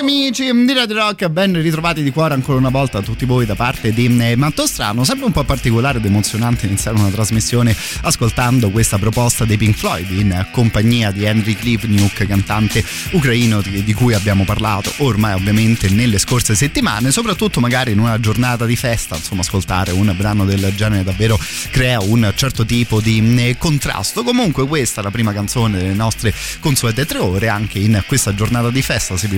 Amici di Radio Rock, ben ritrovati di cuore ancora una volta a tutti voi da parte di eh, Manto Strano. Sempre un po' particolare ed emozionante iniziare una trasmissione ascoltando questa proposta dei Pink Floyd in compagnia di Henry Klivniuk, cantante ucraino di, cui abbiamo parlato ormai ovviamente nelle scorse settimane, soprattutto magari in una giornata di festa, insomma ascoltare un brano del genere davvero crea un certo tipo di eh, contrasto. Comunque questa è la prima canzone delle nostre consuete tre ore, anche in questa giornata di festa si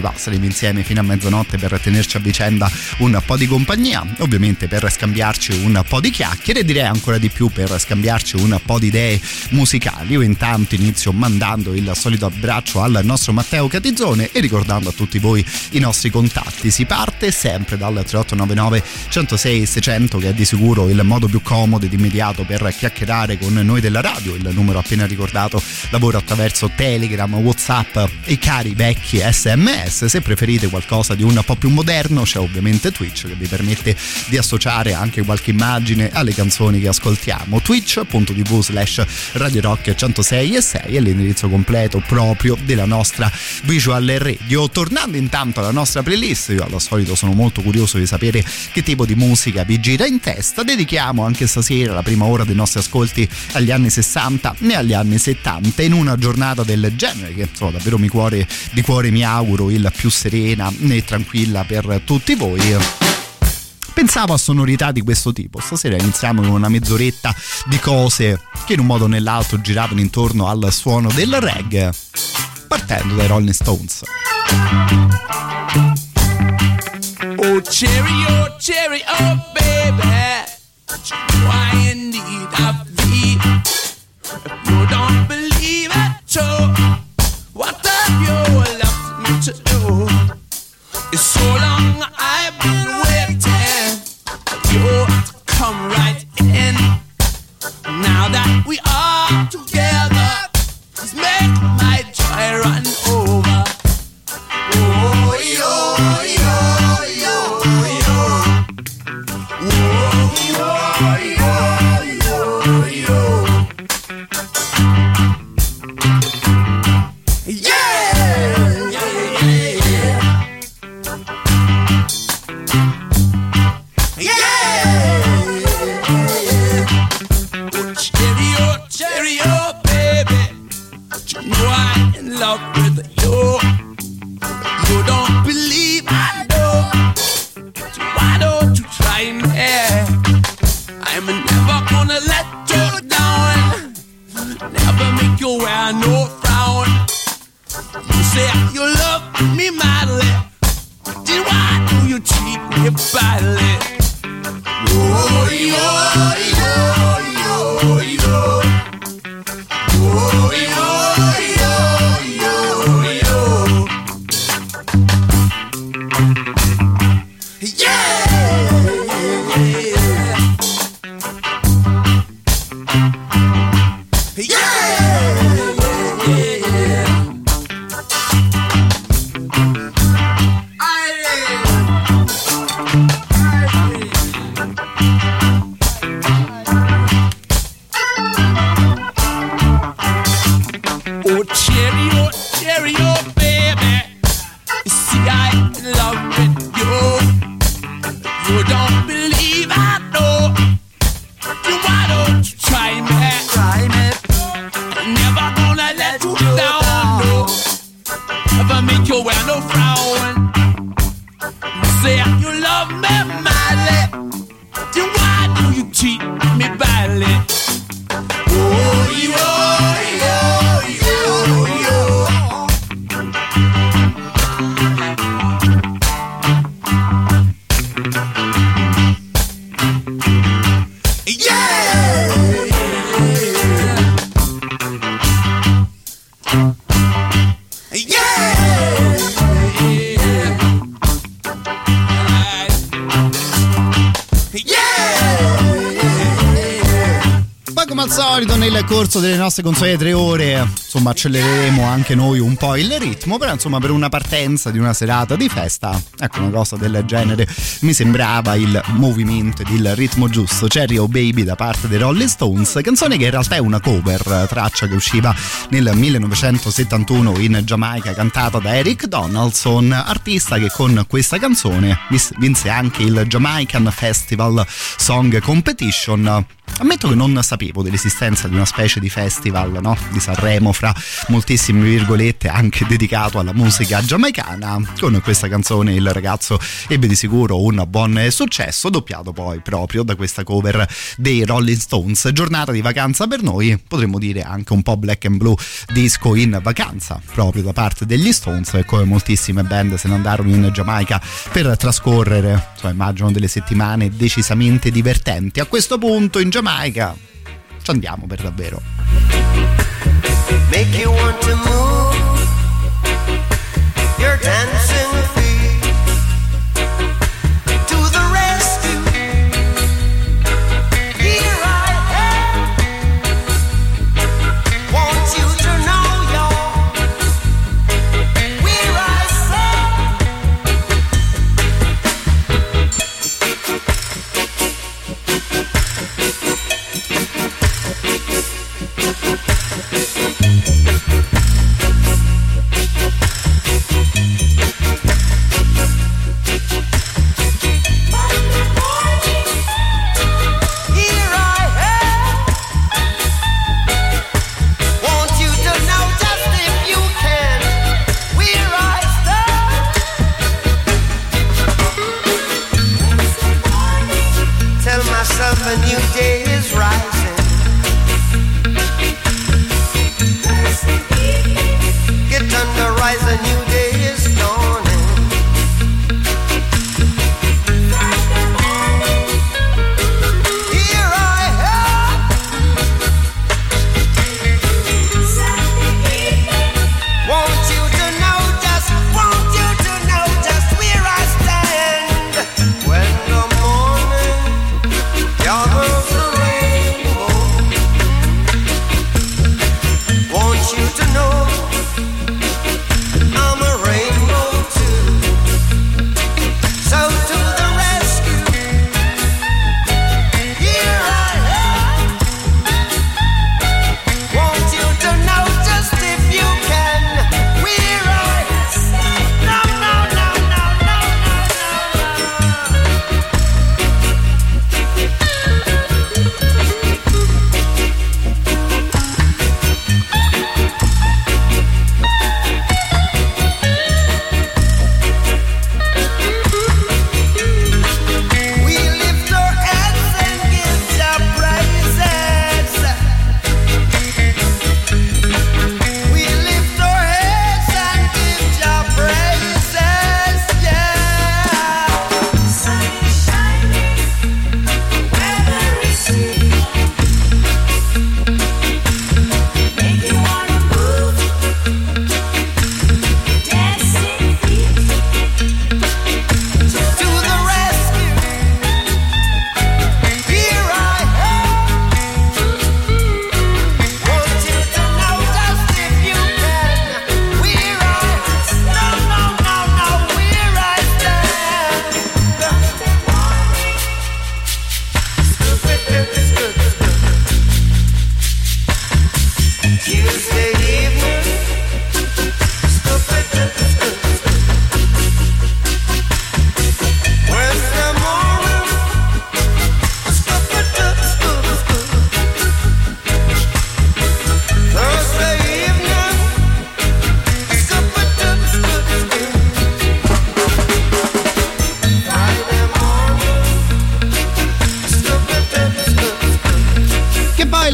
ripassa insieme fino a mezzanotte per tenerci a vicenda un po' di compagnia, ovviamente per scambiarci un po' di chiacchiere e direi ancora di più per scambiarci un po' di idee musicali. Io intanto inizio mandando il solito abbraccio al nostro Matteo Catizzone e ricordando a tutti voi i nostri contatti. Si parte sempre dal 3899 106 600 che è di sicuro il modo più comodo ed immediato per chiacchierare con noi della radio. Il numero appena ricordato lavora attraverso Telegram, Whatsapp e cari vecchi SMS. Se preferite preferite qualcosa di un po' più moderno c'è ovviamente Twitch che vi permette di associare anche qualche immagine alle canzoni che ascoltiamo. Twitch.tv slash radio rock 106 e 6 è l'indirizzo completo proprio della nostra visual radio. Tornando intanto alla nostra playlist io al solito sono molto curioso di sapere che tipo di musica vi gira in testa. Dedichiamo anche stasera la prima ora dei nostri ascolti agli anni 60 e agli anni 70 in una giornata del genere che insomma davvero mi cuore, di cuore mi auguro il più sereno serena e tranquilla per tutti voi pensavo a sonorità di questo tipo. Stasera iniziamo con una mezz'oretta di cose che in un modo o nell'altro giravano intorno al suono del reggae, partendo dai Rolling Stones. Oh cherry, oh cherry, oh baby, why in need of thee? If you don't believe it, so what have you left me to do? It's so long I've been waiting you come right in. Now that we are together, just make my joy run over. Oh, yo, yo, yo, you wear no frown. You say you love me madly. Then why do you treat me badly? Oh, yo, yo, yo, yo. Oh, yo, amici mi belli. Oh, yeah! Nel corso delle nostre consuete tre ore insomma accelereremo anche noi un po' il ritmo però insomma per una partenza di una serata di festa ecco una cosa del genere mi sembrava il movimento ed il ritmo giusto. Cherry O Baby da parte dei Rolling Stones canzone che in realtà è una cover traccia che usciva nel 1971 in Giamaica cantata da Eric Donaldson artista che con questa canzone vinse anche il Jamaican Festival Song Competition Ammetto che non sapevo dell'esistenza di una specie di festival no? di Sanremo fra moltissime virgolette anche dedicato alla musica giamaicana. Con questa canzone il ragazzo ebbe di sicuro un buon successo, doppiato poi proprio da questa cover dei Rolling Stones. Giornata di vacanza per noi, potremmo dire anche un po' black and blue disco in vacanza proprio da parte degli Stones e come moltissime band se ne andarono in Giamaica per trascorrere, insomma, immagino delle settimane decisamente divertenti. A questo punto in Giamaica ci andiamo per davvero. Make you want to move your dancing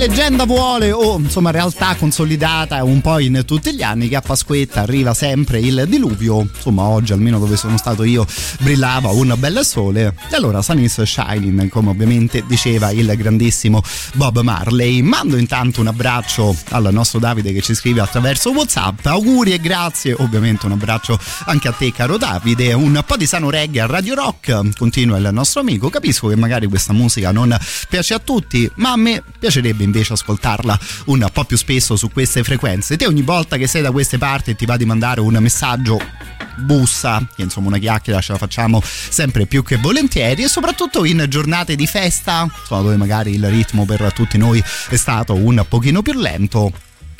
leggenda vuole o insomma realtà consolidata un po' in tutti gli anni che a Pasquetta arriva sempre il diluvio. Insomma oggi almeno dove sono stato io brillava un bel sole. E allora Sun is Shining come ovviamente diceva il grandissimo Bob Marley. Mando intanto un abbraccio al nostro Davide che ci scrive attraverso Whatsapp. Auguri e grazie. Ovviamente un abbraccio anche a te caro Davide. Un po' di sano reggae a Radio Rock. Continua il nostro amico. Capisco che magari questa musica non piace a tutti ma a me piacerebbe invece ascoltarla un po' più spesso su queste frequenze. Te ogni volta che sei da queste parti e ti va di mandare un messaggio bussa, che insomma una chiacchiera ce la facciamo sempre più che volentieri e soprattutto in giornate di festa, insomma, dove magari il ritmo per tutti noi è stato un pochino più lento.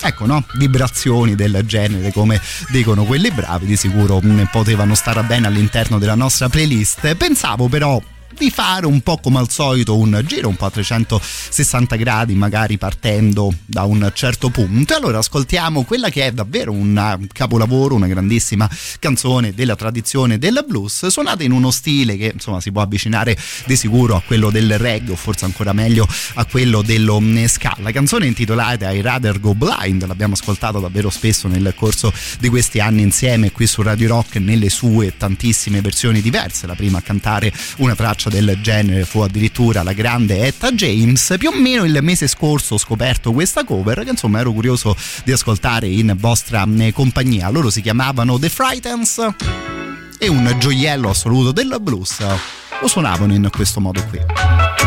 Ecco no, vibrazioni del genere come dicono quelli bravi di sicuro mm, potevano stare bene all'interno della nostra playlist. Pensavo però di fare un po' come al solito un giro un po' a 360 gradi, magari partendo da un certo punto. E allora ascoltiamo quella che è davvero un capolavoro, una grandissima canzone della tradizione del blues, suonata in uno stile che insomma si può avvicinare di sicuro a quello del reggae o forse ancora meglio a quello dello ska. La canzone è intitolata I Rather Go Blind, l'abbiamo ascoltata davvero spesso nel corso di questi anni insieme qui su Radio Rock nelle sue tantissime versioni diverse. La prima a cantare una traccia del genere fu addirittura la grande Etta James. Più o meno il mese scorso ho scoperto questa cover che insomma ero curioso di ascoltare in vostra eh, compagnia. Loro si chiamavano The Frightens e un gioiello assoluto del blues lo suonavano in questo modo qui.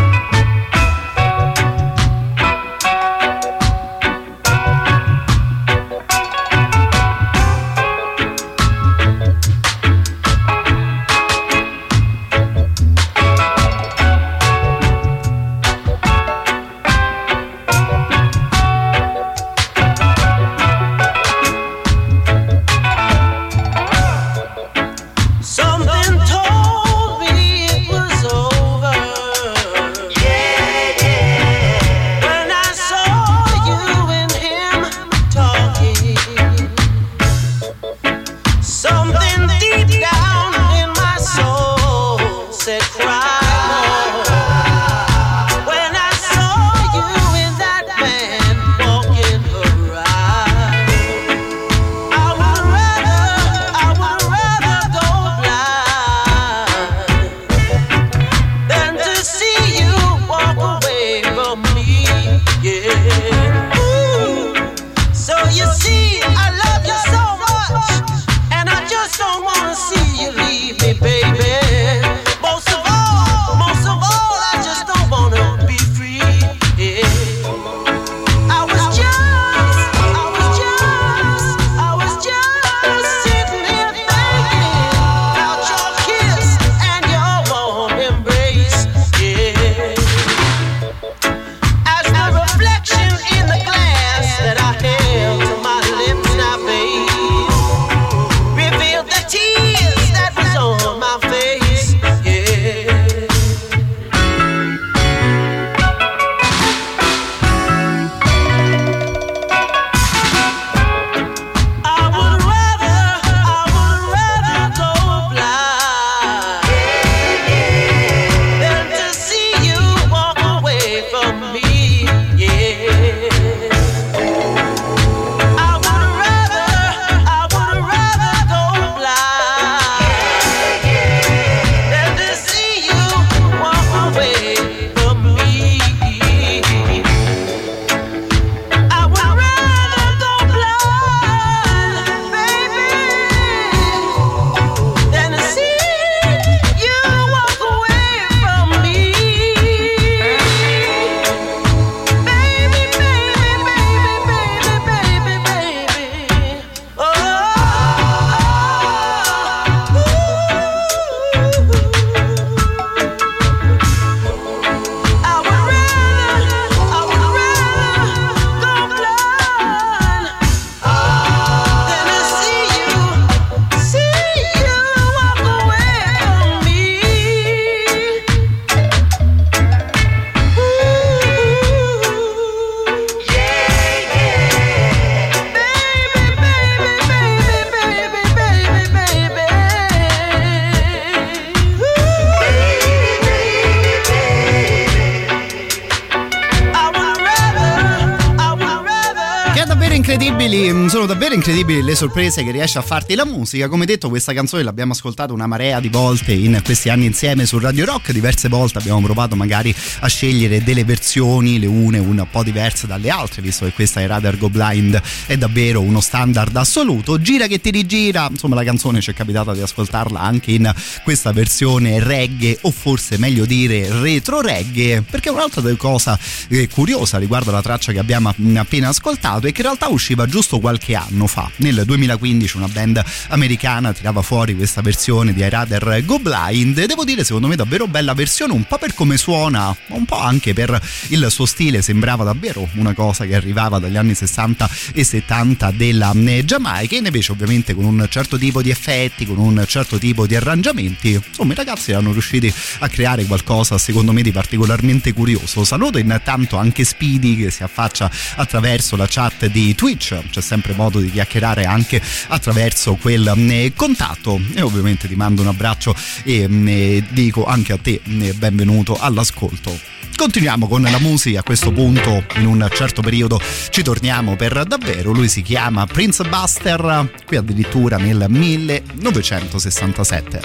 Incredibili le sorprese che riesce a farti la musica. Come detto, questa canzone l'abbiamo ascoltata una marea di volte in questi anni insieme su Radio Rock. Diverse volte abbiamo provato magari a scegliere delle versioni, le une un po' diverse dalle altre, visto che questa è Radar Go Blind, è davvero uno standard assoluto. Gira che ti rigira, insomma, la canzone ci è capitata di ascoltarla anche in questa versione reggae, o forse meglio dire retro reggae, perché un'altra cosa eh, curiosa riguardo alla traccia che abbiamo appena ascoltato è che in realtà usciva giusto qualche anno fa. Nel 2015 una band americana tirava fuori questa versione di I Rather Go Blind. E devo dire secondo me davvero bella versione, un po' per come suona, ma un po' anche per il suo stile, sembrava davvero una cosa che arrivava dagli anni 60 e 70 della eh, Giamaica. Invece ovviamente con un certo tipo di effetti, con un certo tipo di arrangiamenti, insomma i ragazzi erano riusciti a creare qualcosa secondo me di particolarmente curioso. Saluto intanto anche Speedy che si affaccia attraverso la chat di Twitch, c'è sempre modo di chiacchierare anche attraverso quel eh, contatto e ovviamente ti mando un abbraccio e eh, dico anche a te eh, benvenuto all'ascolto. Continuiamo con la musica, a questo punto in un certo periodo ci torniamo per davvero, lui si chiama Prince Buster, qui addirittura nel 1967.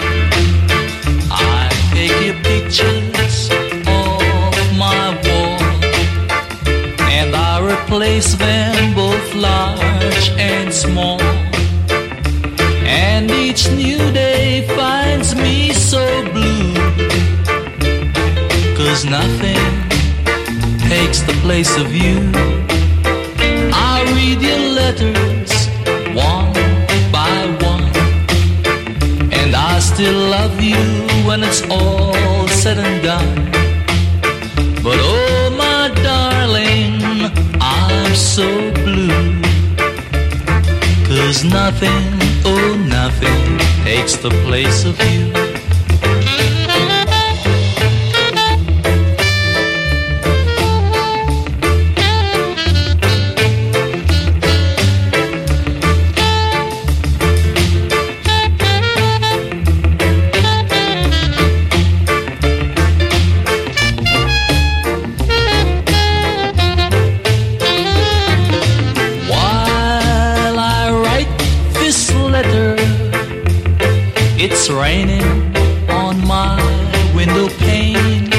I I replace them both large and small. And each new day finds me so blue. Cause nothing takes the place of you. I read your letters one by one. And I still love you when it's all said and done. But oh, so blue. Cause nothing, oh, nothing takes the place of you. It's raining on my window pane.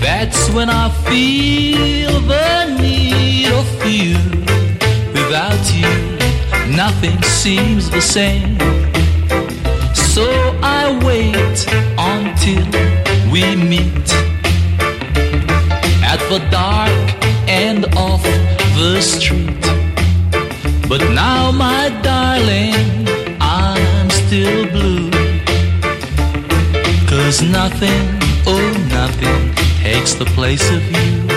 That's when I feel the need of you. Without you, nothing seems the same. So I wait until we meet at the dark end of the street. But now, my darling, Cause nothing, oh, nothing takes the place of you.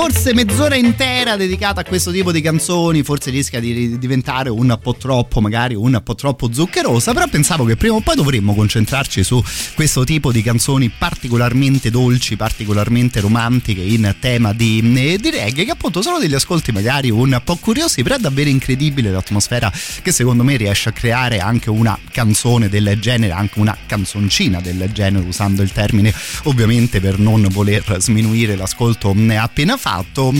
Forse mezz'ora intera dedicata a questo tipo di canzoni, forse rischia di diventare un po' troppo, magari un po' troppo zuccherosa, però pensavo che prima o poi dovremmo concentrarci su questo tipo di canzoni particolarmente dolci, particolarmente romantiche in tema di, di reggae, che appunto sono degli ascolti magari un po' curiosi, però è davvero incredibile l'atmosfera che secondo me riesce a creare anche una canzone del genere, anche una canzoncina del genere, usando il termine ovviamente per non voler sminuire l'ascolto appena fatto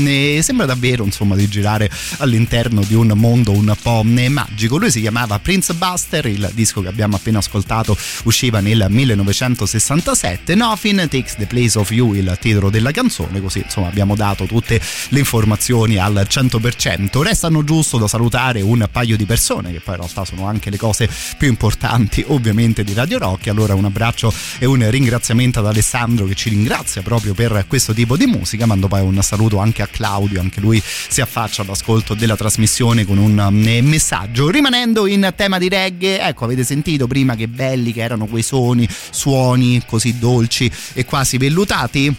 e sembra davvero insomma di girare all'interno di un mondo un po' magico. Lui si chiamava Prince Buster il disco che abbiamo appena ascoltato usciva nel 1967 Nothing Takes the Place of You il titolo della canzone così insomma abbiamo dato tutte le informazioni al 100% restano giusto da salutare un paio di persone che poi in realtà sono anche le cose più importanti ovviamente di Radio Rock. Allora un abbraccio e un ringraziamento ad Alessandro che ci ringrazia proprio per questo tipo di musica. Mando poi un saluto anche a Claudio, anche lui si affaccia all'ascolto della trasmissione con un eh, messaggio. Rimanendo in tema di reggae, ecco avete sentito prima che belli che erano quei suoni, suoni così dolci e quasi vellutati?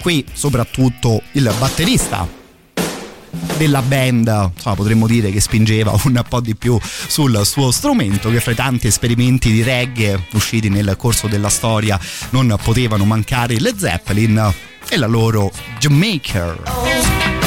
Qui soprattutto il batterista della band, insomma, potremmo dire che spingeva un po' di più sul suo strumento, che fra i tanti esperimenti di reggae usciti nel corso della storia non potevano mancare le Zeppelin e la loro Jamaica.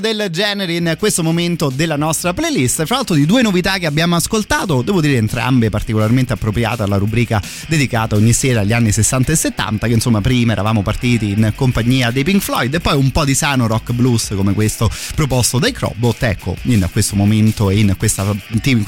Del genere in questo momento della nostra playlist. Fra l'altro di due novità che abbiamo ascoltato, devo dire entrambe particolarmente appropriate alla rubrica dedicata ogni sera agli anni 60 e 70, che insomma prima eravamo partiti in compagnia dei Pink Floyd e poi un po' di sano rock blues come questo proposto dai Crobot. Ecco, in questo momento e in questo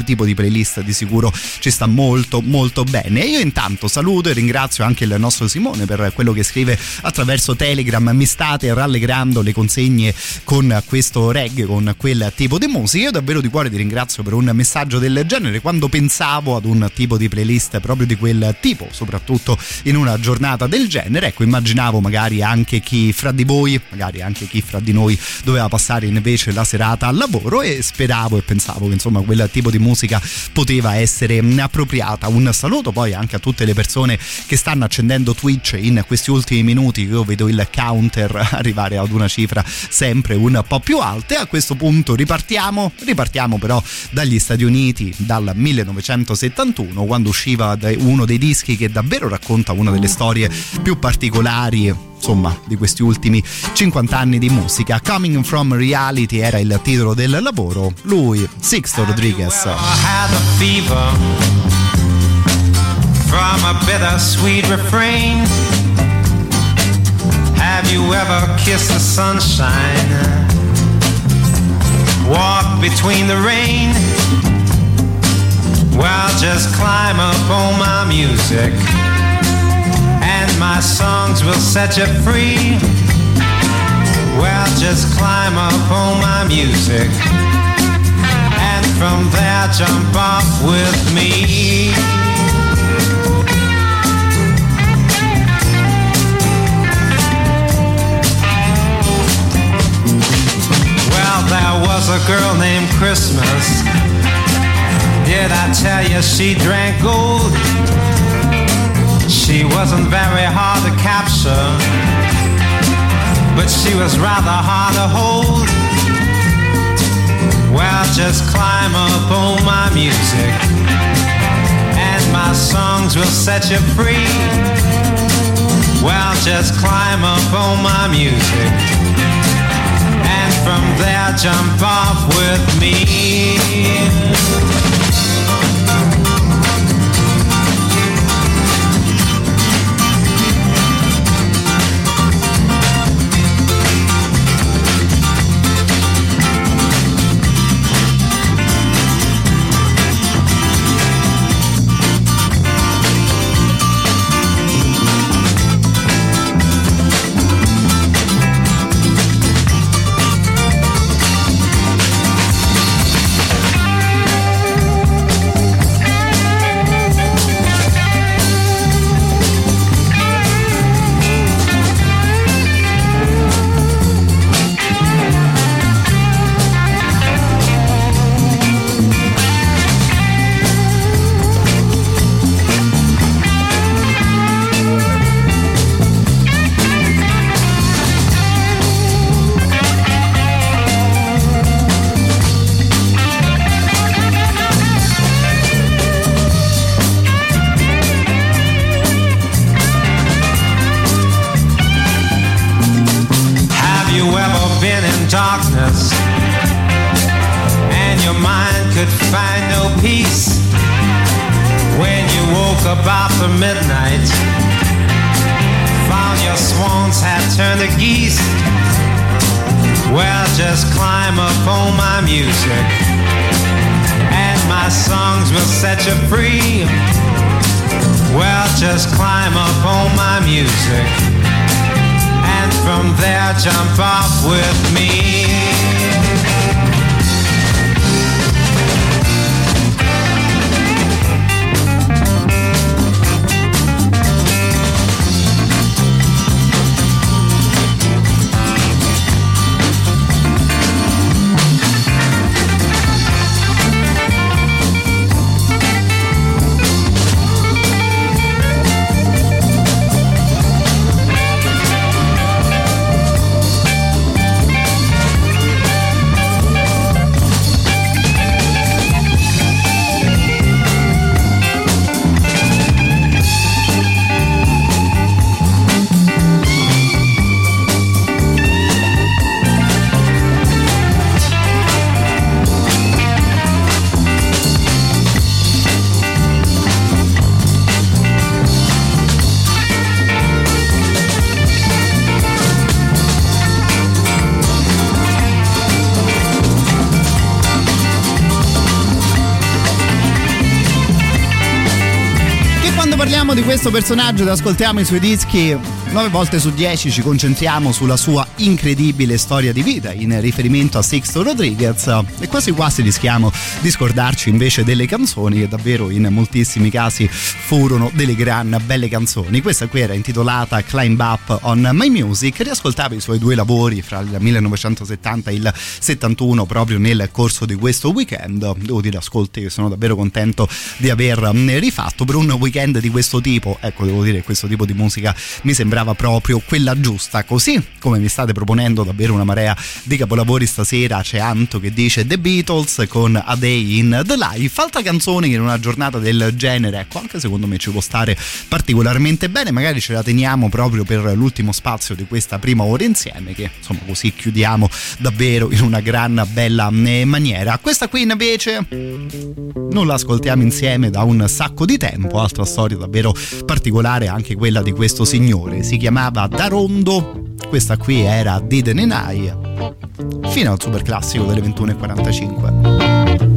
tipo di playlist di sicuro ci sta molto molto bene. E io intanto saluto e ringrazio anche il nostro Simone per quello che scrive attraverso Telegram. Mi state rallegrando le consegne con questo reggae, con quel tipo di musica. Io davvero di cuore ti ringrazio per un messaggio del genere quando pensavo ad un tipo di playlist proprio di quel tipo, soprattutto in una giornata del genere. Ecco, immaginavo magari anche chi fra di voi, magari anche chi fra di noi doveva passare invece la serata al lavoro e speravo e pensavo che insomma quel tipo di musica poteva essere appropriata. Un saluto poi anche a tutte le persone che stanno accendendo Twitch in questi ultimi minuti io vedo il counter arrivare ad una cifra sempre un po' più alta e a questo punto ripartiamo, ripartiamo però dagli Stati Uniti dal 1971 quando usciva uno dei dischi che davvero racconta una delle storie più particolari insomma di questi ultimi 50 anni di musica. Coming from Reality era il titolo del lavoro. Lui Sixto Rodriguez. From a bittersweet refrain. Have you ever kissed the sunshine? Walk between the rain? Well, just climb up on my music, and my songs will set you free. Well, just climb up on my music, and from there jump off with me. Was a girl named Christmas. Did I tell you she drank gold? She wasn't very hard to capture, but she was rather hard to hold. Well, just climb up on my music, and my songs will set you free. Well, just climb up on my music from there jump off with me. darkness. And your mind could find no peace when you woke up after midnight. Found your swans had turned to geese. Well just climb up on my music. And my songs will set you free. Well just climb up on my music. From there, jump off with me. Di questo personaggio ed ascoltiamo i suoi dischi, 9 volte su 10 ci concentriamo sulla sua incredibile storia di vita in riferimento a Sixto Rodriguez e quasi quasi rischiamo di scordarci invece delle canzoni che davvero in moltissimi casi furono delle gran belle canzoni. Questa qui era intitolata Climb Up on My Music, riascoltava i suoi due lavori fra il 1970 e il 71 proprio nel corso di questo weekend. Devo dire ascolti che sono davvero contento di aver rifatto per un weekend di questo tipo. Ecco, devo dire che questo tipo di musica mi sembrava proprio quella giusta. Così come mi state proponendo davvero una marea di capolavori stasera, c'è Anto che dice The Beatles con A Day in the Life. Altra canzone che in una giornata del genere, ecco, anche secondo me ci può stare particolarmente bene. Magari ce la teniamo proprio per l'ultimo spazio di questa prima ora insieme, che insomma così chiudiamo davvero in una gran bella eh, maniera. Questa qui invece non la ascoltiamo insieme da un sacco di tempo, altra storia davvero particolare anche quella di questo signore, si chiamava Darondo, questa qui era Diden and I, fino al super classico delle 21.45.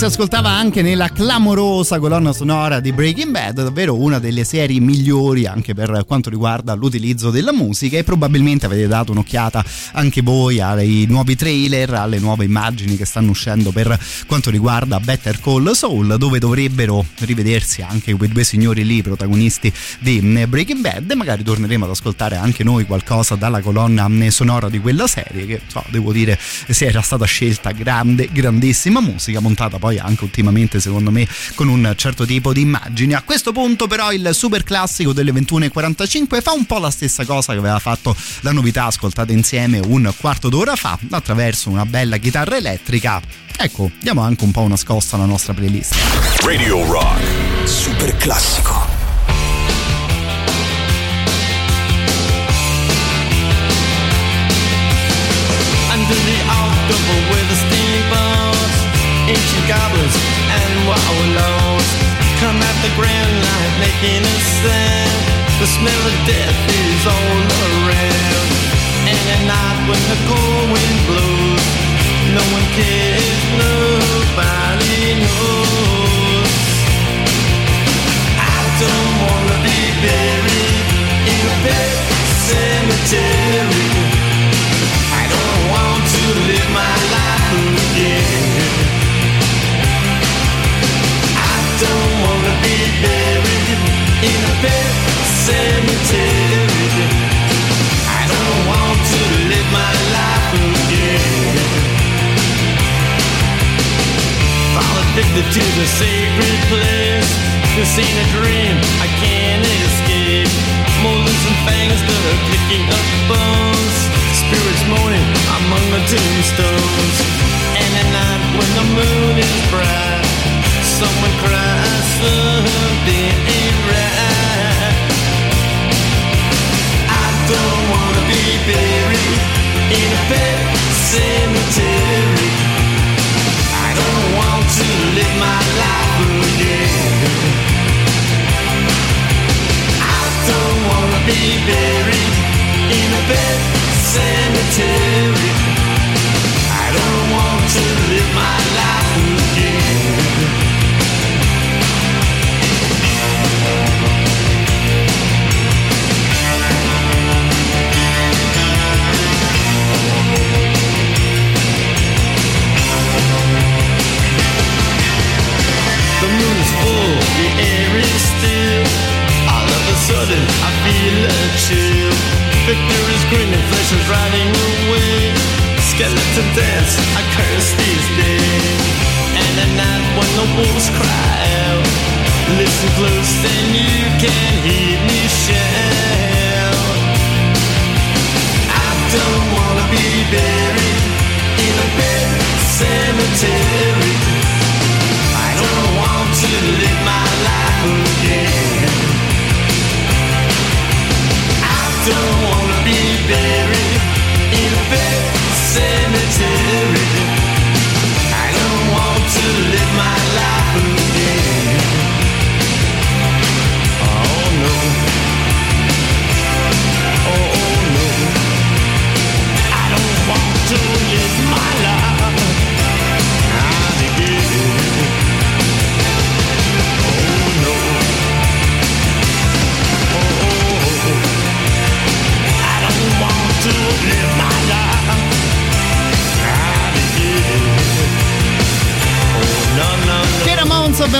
questo qui che si ascoltava anche nella clamorosa colonna sonora di Breaking Bad, davvero una delle serie migliori anche per quanto riguarda l'utilizzo della musica e probabilmente avete dato un'occhiata anche voi ai nuovi trailer, alle nuove immagini che stanno uscendo per quanto riguarda Better Call Saul, dove dovrebbero rivedersi anche quei due signori lì, protagonisti di Breaking Bad. E magari torneremo ad ascoltare anche noi qualcosa dalla colonna sonora di quella serie che so, devo dire se era stata scelta grande, grandissima musica montata poi anche ultimamente secondo me con un certo tipo di immagini. A questo punto però il super classico delle 21.45 fa un po' la stessa cosa che aveva fatto la novità ascoltata insieme un quarto d'ora fa attraverso una bella chitarra elettrica. Ecco, diamo anche un po' una scossa alla nostra playlist. Radio Rock. Super classico. under the October with the steamboats, ancient goblins and wallows come at the grand line making a sound. The smell of death is all around, and at night when the cold wind blows, no one cares, nobody knows. I don't wanna be buried in a pet cemetery. I don't want to live my life in a pet cemetery. I don't want to live my life again. Fall addicted to the sacred place. This ain't a dream, I can't escape. Are picking up bones. Spirits moaning among the tombstones. And at night when the moon is bright, someone cries something ain't right. I don't wanna be buried in a pet cemetery. I don't want to live my life again. I don't wanna be buried in a pet cemetery. I don't want to live my life again. Sudden, I feel a chill. Victor is grinning, flesh is riding away. Skeleton dance, I curse these days. And at night when the wolves cry out, listen close and you can hear me shout. I don't wanna be buried in a bed cemetery. I don't want to live my life again. In a bed cemetery.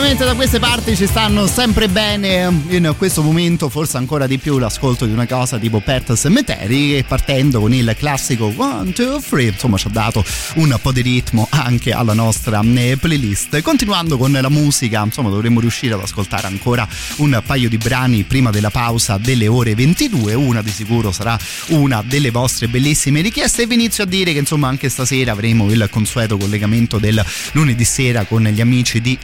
Ovviamente da queste parti ci stanno sempre bene in questo momento forse ancora di più l'ascolto di una cosa tipo Pet Cemetery partendo con il classico 1, 2, 3 insomma ci ha dato un po' di ritmo anche alla nostra eh, playlist. Continuando con la musica insomma dovremmo riuscire ad ascoltare ancora un paio di brani prima della pausa delle ore 22 una di sicuro sarà una delle vostre bellissime richieste. E vi inizio a dire che insomma anche stasera avremo il consueto collegamento del lunedì sera con gli amici di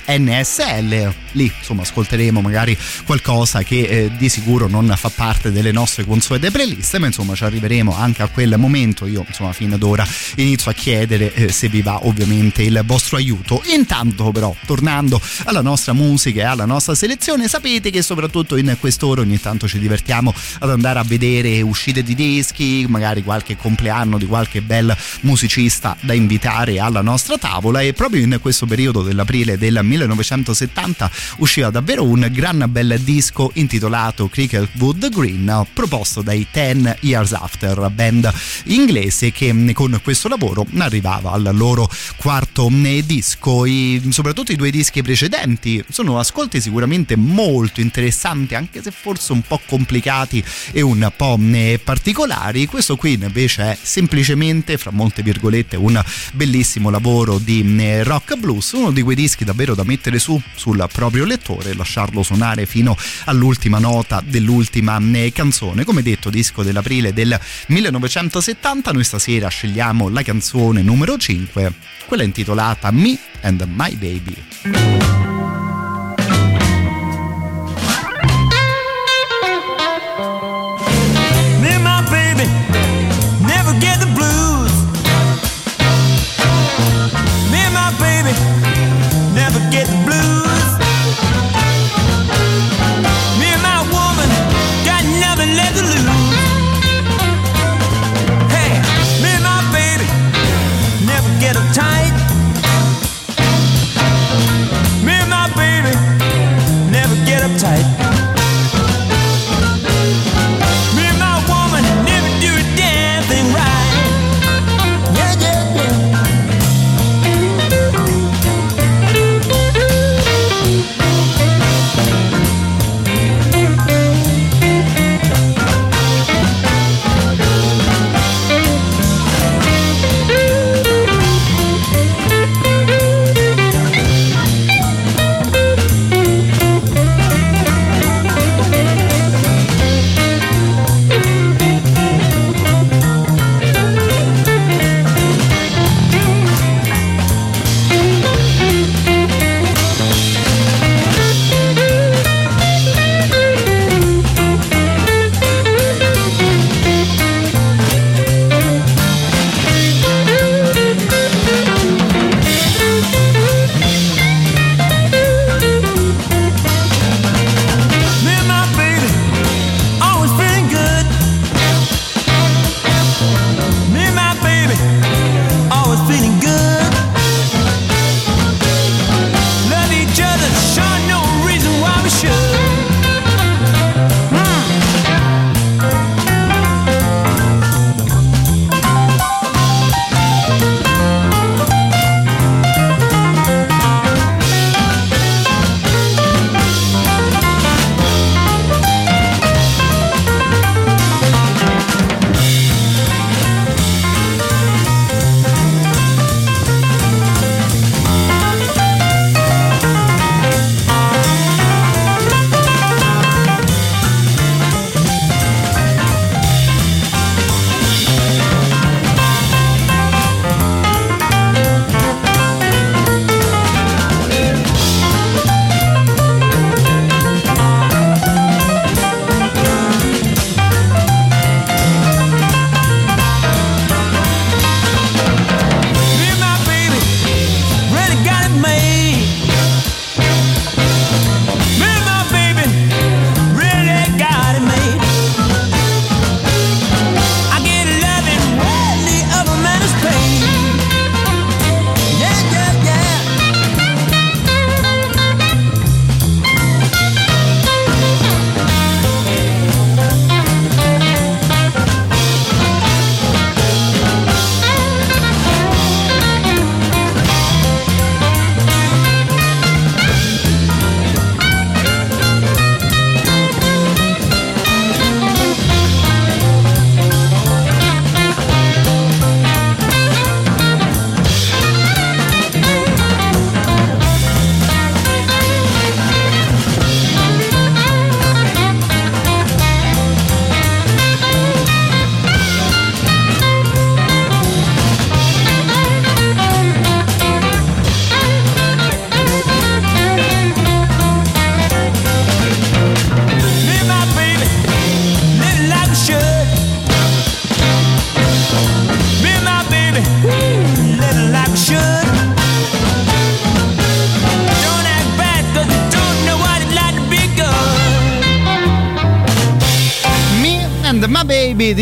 NSL lì insomma ascolteremo magari qualcosa che eh, di sicuro non fa parte delle nostre consuete playlist ma insomma ci arriveremo anche a quel momento. Io insomma fino ad ora inizio a chiedere eh, se vi va ovviamente il vostro aiuto. Intanto però tornando alla nostra musica e alla nostra selezione sapete che soprattutto in quest'ora ogni tanto ci divertiamo ad andare a vedere uscite di dischi magari qualche compleanno di qualche bel musicista da invitare alla nostra tavola e proprio in questo periodo dell'aprile del 1970 usciva davvero un gran bel disco intitolato Cricklewood Green proposto dai Ten Years After, band inglese che con questo lavoro arrivava al loro quarto disco. I, soprattutto i due dischi precedenti sono ascolti sicuramente molto interessanti, anche se forse un po' complicati e un po' particolari. Questo qui invece è semplicemente, fra molte virgolette, un bellissimo lavoro di rock blues, uno di quei dischi davvero da mettere su sul proprio lettore e lasciarlo suonare fino all'ultima nota dell'ultima canzone. Come detto, disco dell'aprile del 1970, noi stasera scegliamo la canzone numero 5, quella intitolata Me and My Baby.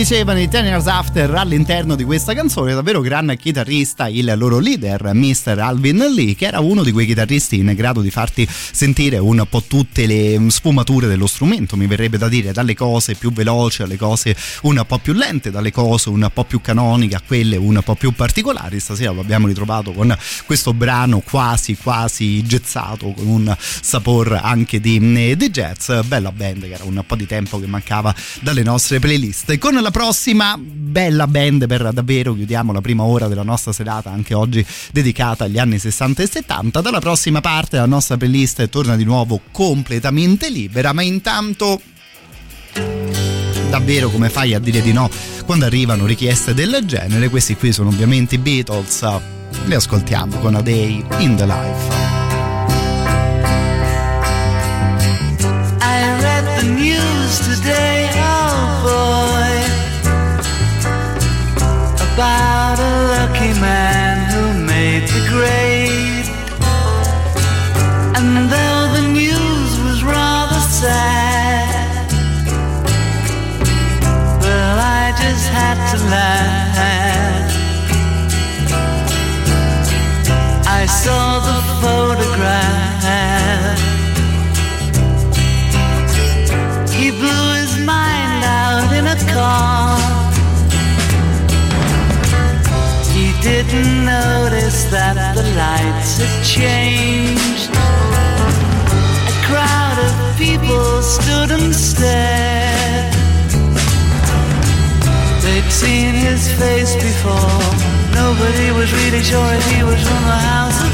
Dicevano i Ten Years After all'interno di questa canzone, davvero gran chitarrista, il loro leader, Mr. Alvin Lee, che era uno di quei chitarristi in grado di farti sentire un po' tutte le sfumature dello strumento, mi verrebbe da dire, dalle cose più veloci alle cose un po' più lente, dalle cose un po' più canoniche a quelle un po' più particolari. Stasera lo abbiamo ritrovato con questo brano quasi quasi gezzato, con un sapore anche di, di jazz, bella band che era un po' di tempo che mancava dalle nostre playlist. Con la prossima bella band per davvero chiudiamo la prima ora della nostra serata anche oggi dedicata agli anni 60 e 70. Dalla prossima parte la nostra playlist torna di nuovo completamente libera, ma intanto davvero come fai a dire di no quando arrivano richieste del genere? Questi qui sono ovviamente i Beatles. Li ascoltiamo con A Day in the Life. I read the news today, man who made the grade. And though the news was rather sad, well, I just had to laugh. I saw the photograph. He blew his mind out in a car. Didn't notice that the lights had changed. A crowd of people stood and stared. They'd seen his face before. Nobody was really sure if he was from the House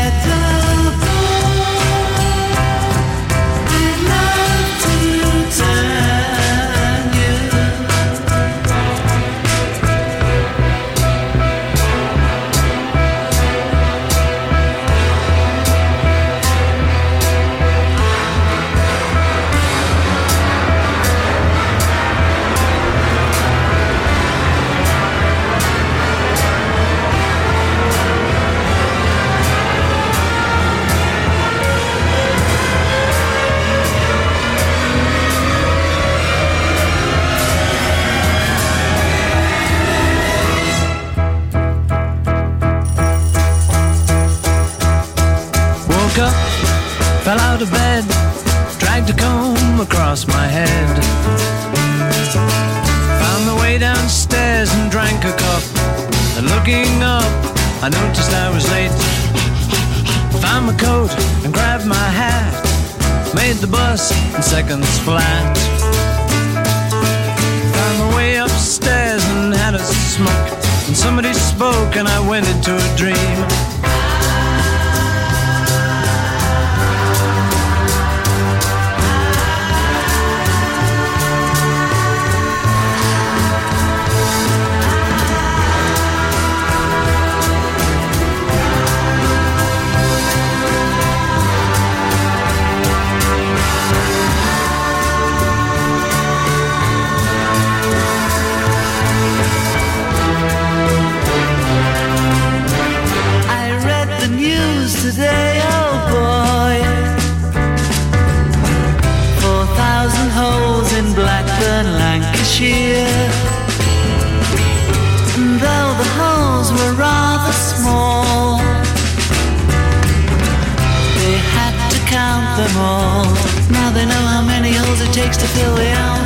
seconds flat. Found my way upstairs and had a smoke. And somebody spoke and I went into a dream. Them all. Now they know how many holes it takes to fill the Albert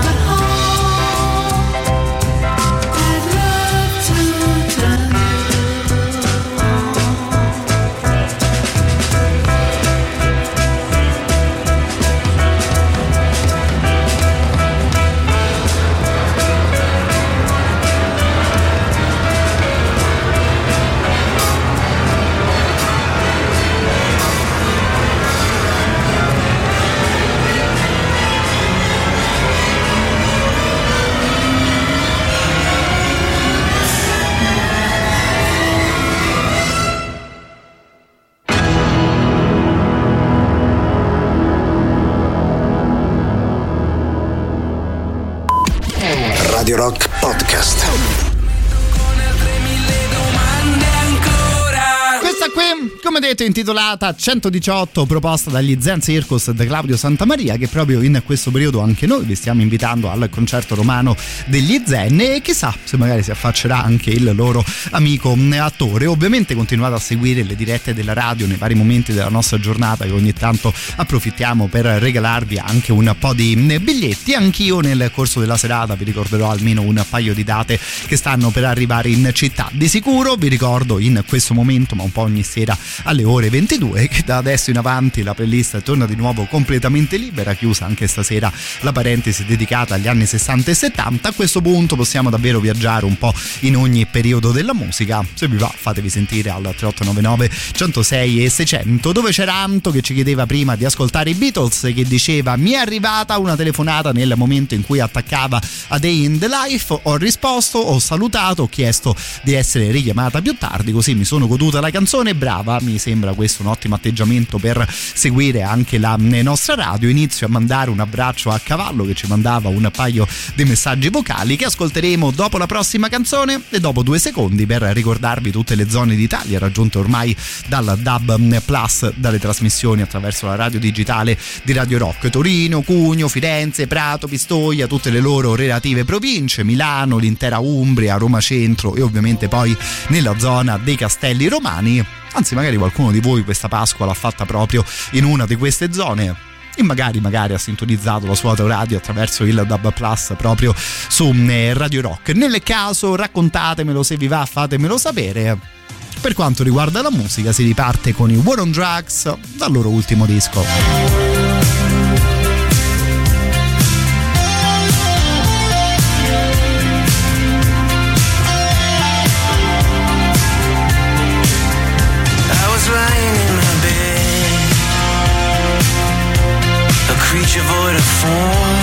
intitolata 118, proposta dagli Zen Circus da Claudio Santamaria, che proprio in questo periodo anche noi vi stiamo invitando al concerto romano degli Zen e chissà se magari si affaccerà anche il loro amico attore. Ovviamente continuate a seguire le dirette della radio nei vari momenti della nostra giornata che ogni tanto approfittiamo per regalarvi anche un po' di biglietti. Anch'io nel corso della serata vi ricorderò almeno un paio di date che stanno per arrivare in città. Di sicuro vi ricordo in questo momento, ma un po' ogni sera alle ore 22 che da adesso in avanti la playlist torna di nuovo completamente libera chiusa anche stasera la parentesi dedicata agli anni 60 e 70 a questo punto possiamo davvero viaggiare un po' in ogni periodo della musica. Se vi va fatevi sentire al 3899 106 e 600 dove c'era Anto che ci chiedeva prima di ascoltare i Beatles che diceva mi è arrivata una telefonata nel momento in cui attaccava a Day in the Life ho risposto ho salutato ho chiesto di essere richiamata più tardi così mi sono goduta la canzone brava, mi sembra questo un ottimo atteggiamento per seguire anche la nostra radio. Inizio a mandare un abbraccio a Cavallo che ci mandava un paio di messaggi vocali che ascolteremo dopo la prossima canzone e dopo due secondi per ricordarvi tutte le zone d'Italia raggiunte ormai dal DAB Plus, dalle trasmissioni attraverso la radio digitale di Radio Rock. Torino, Cugno, Firenze, Prato, Pistoia, tutte le loro relative province, Milano, l'intera Umbria, Roma Centro e ovviamente poi nella zona dei Castelli Romani anzi magari qualcuno di voi questa Pasqua l'ha fatta proprio in una di queste zone e magari, magari ha sintonizzato la sua autoradio attraverso il Dub Plus proprio su eh, Radio Rock. Nel caso raccontatemelo se vi va, fatemelo sapere. Per quanto riguarda la musica si riparte con i War on Drugs dal loro ultimo disco. fé.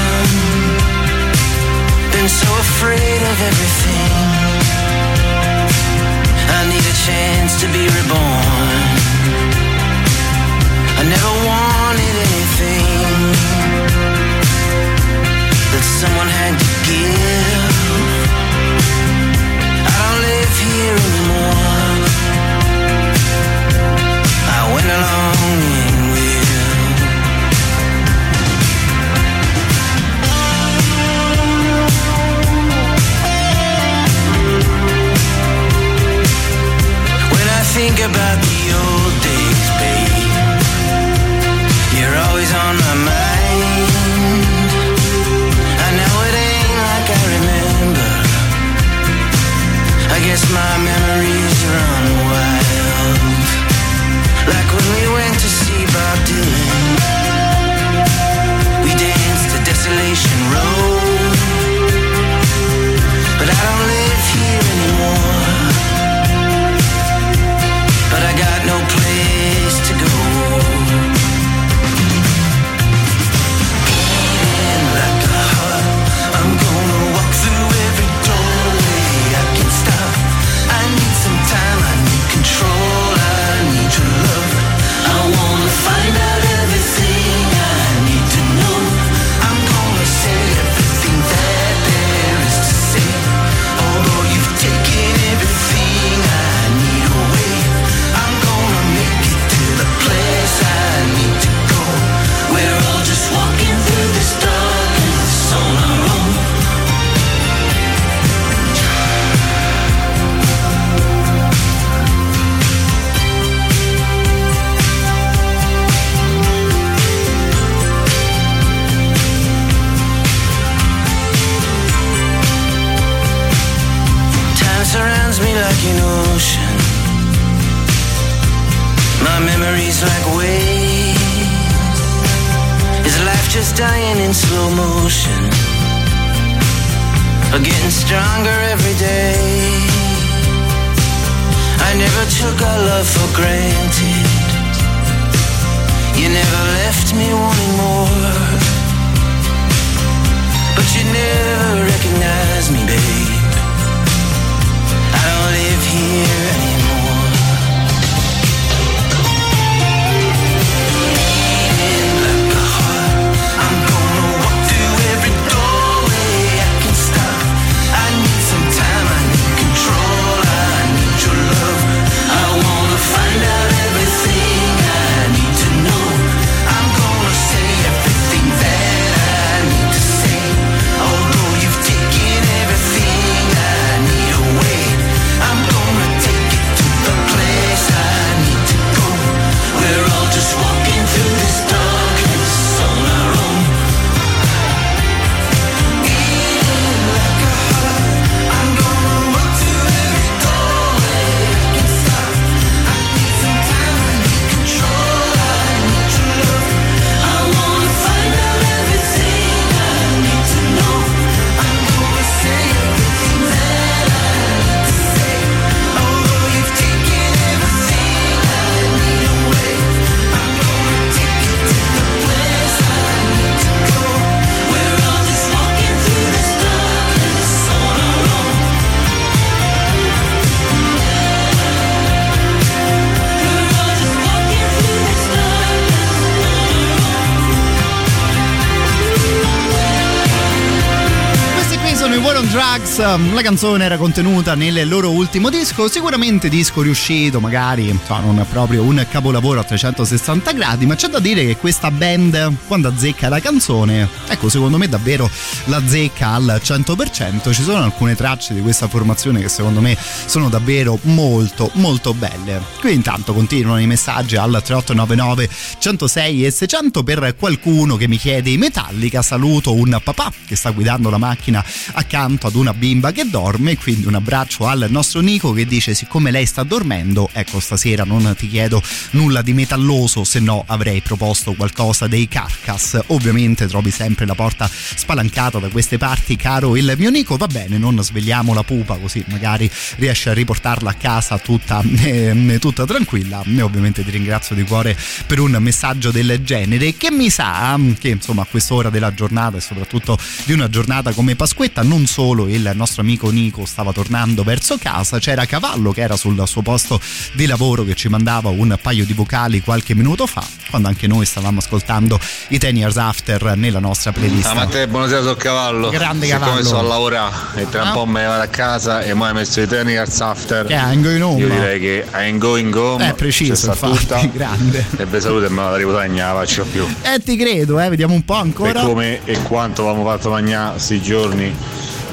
Drugs, la canzone era contenuta nel loro ultimo disco, sicuramente disco riuscito, magari insomma, non proprio un capolavoro a 360 gradi, ma c'è da dire che questa band quando azzecca la canzone, ecco secondo me davvero la azzecca al 100%, ci sono alcune tracce di questa formazione che secondo me sono davvero molto molto belle. Qui intanto continuano i messaggi al 3899 106 e 600 per qualcuno che mi chiede i Metallica, saluto un papà che sta guidando la macchina accanto ad una bimba che dorme, quindi un abbraccio al nostro Nico che dice siccome lei sta dormendo, ecco stasera non ti chiedo nulla di metalloso, se no avrei proposto qualcosa dei Carcass. Ovviamente trovi sempre la porta spalancata da queste parti, caro il mio Nico, va bene, non svegliamo la pupa così magari riesci a riportarla a casa tutta, eh, tutta tranquilla. E ovviamente ti ringrazio di cuore per un messaggio del genere che mi sa che insomma a quest'ora della giornata e soprattutto di una giornata come Pasquetta non solo il nostro amico Nico stava tornando verso casa, c'era Cavallo che era sul suo posto di lavoro che ci mandava un paio di vocali qualche minuto fa, quando anche noi stavamo ascoltando i Ten Years After nella nostra playlist. Ah, Matteo, buonasera, sono Cavallo. Grande Siccome Cavallo. sto a lavorare e tra un Ah. po' me ne vado a casa e mo hai messo i Ten Years After. Che è going home. Io direi che I'm going home. Eh, preciso, ci infatti, tutta. grande. E vi saluto e me la non la faccio più. Eh ti credo, eh, vediamo un po' ancora. E come e quanto avevamo fatto mangiare sti giorni,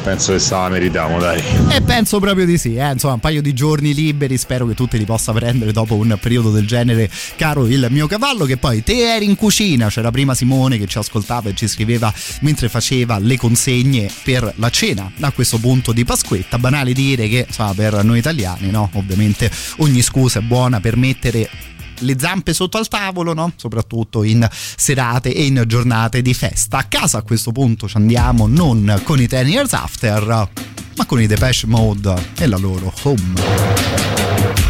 penso che stava meritamo, dai. E penso proprio di sì, eh. insomma un paio di giorni liberi, spero che tu te li possa prendere dopo un periodo del genere, caro il mio cavallo, che poi te eri in cucina, c'era prima Simone che ci ascoltava e ci scriveva mentre faceva le consegne per la cena, a questo punto di Pasquetta, banale dire che insomma per noi italiani, no? Ovviamente ogni scusa è buona per mettere le zampe sotto al tavolo, no? soprattutto in serate e in giornate di festa. A casa a questo punto ci andiamo non con i Ten Years After, ma con i Depeche Mode e la loro Home.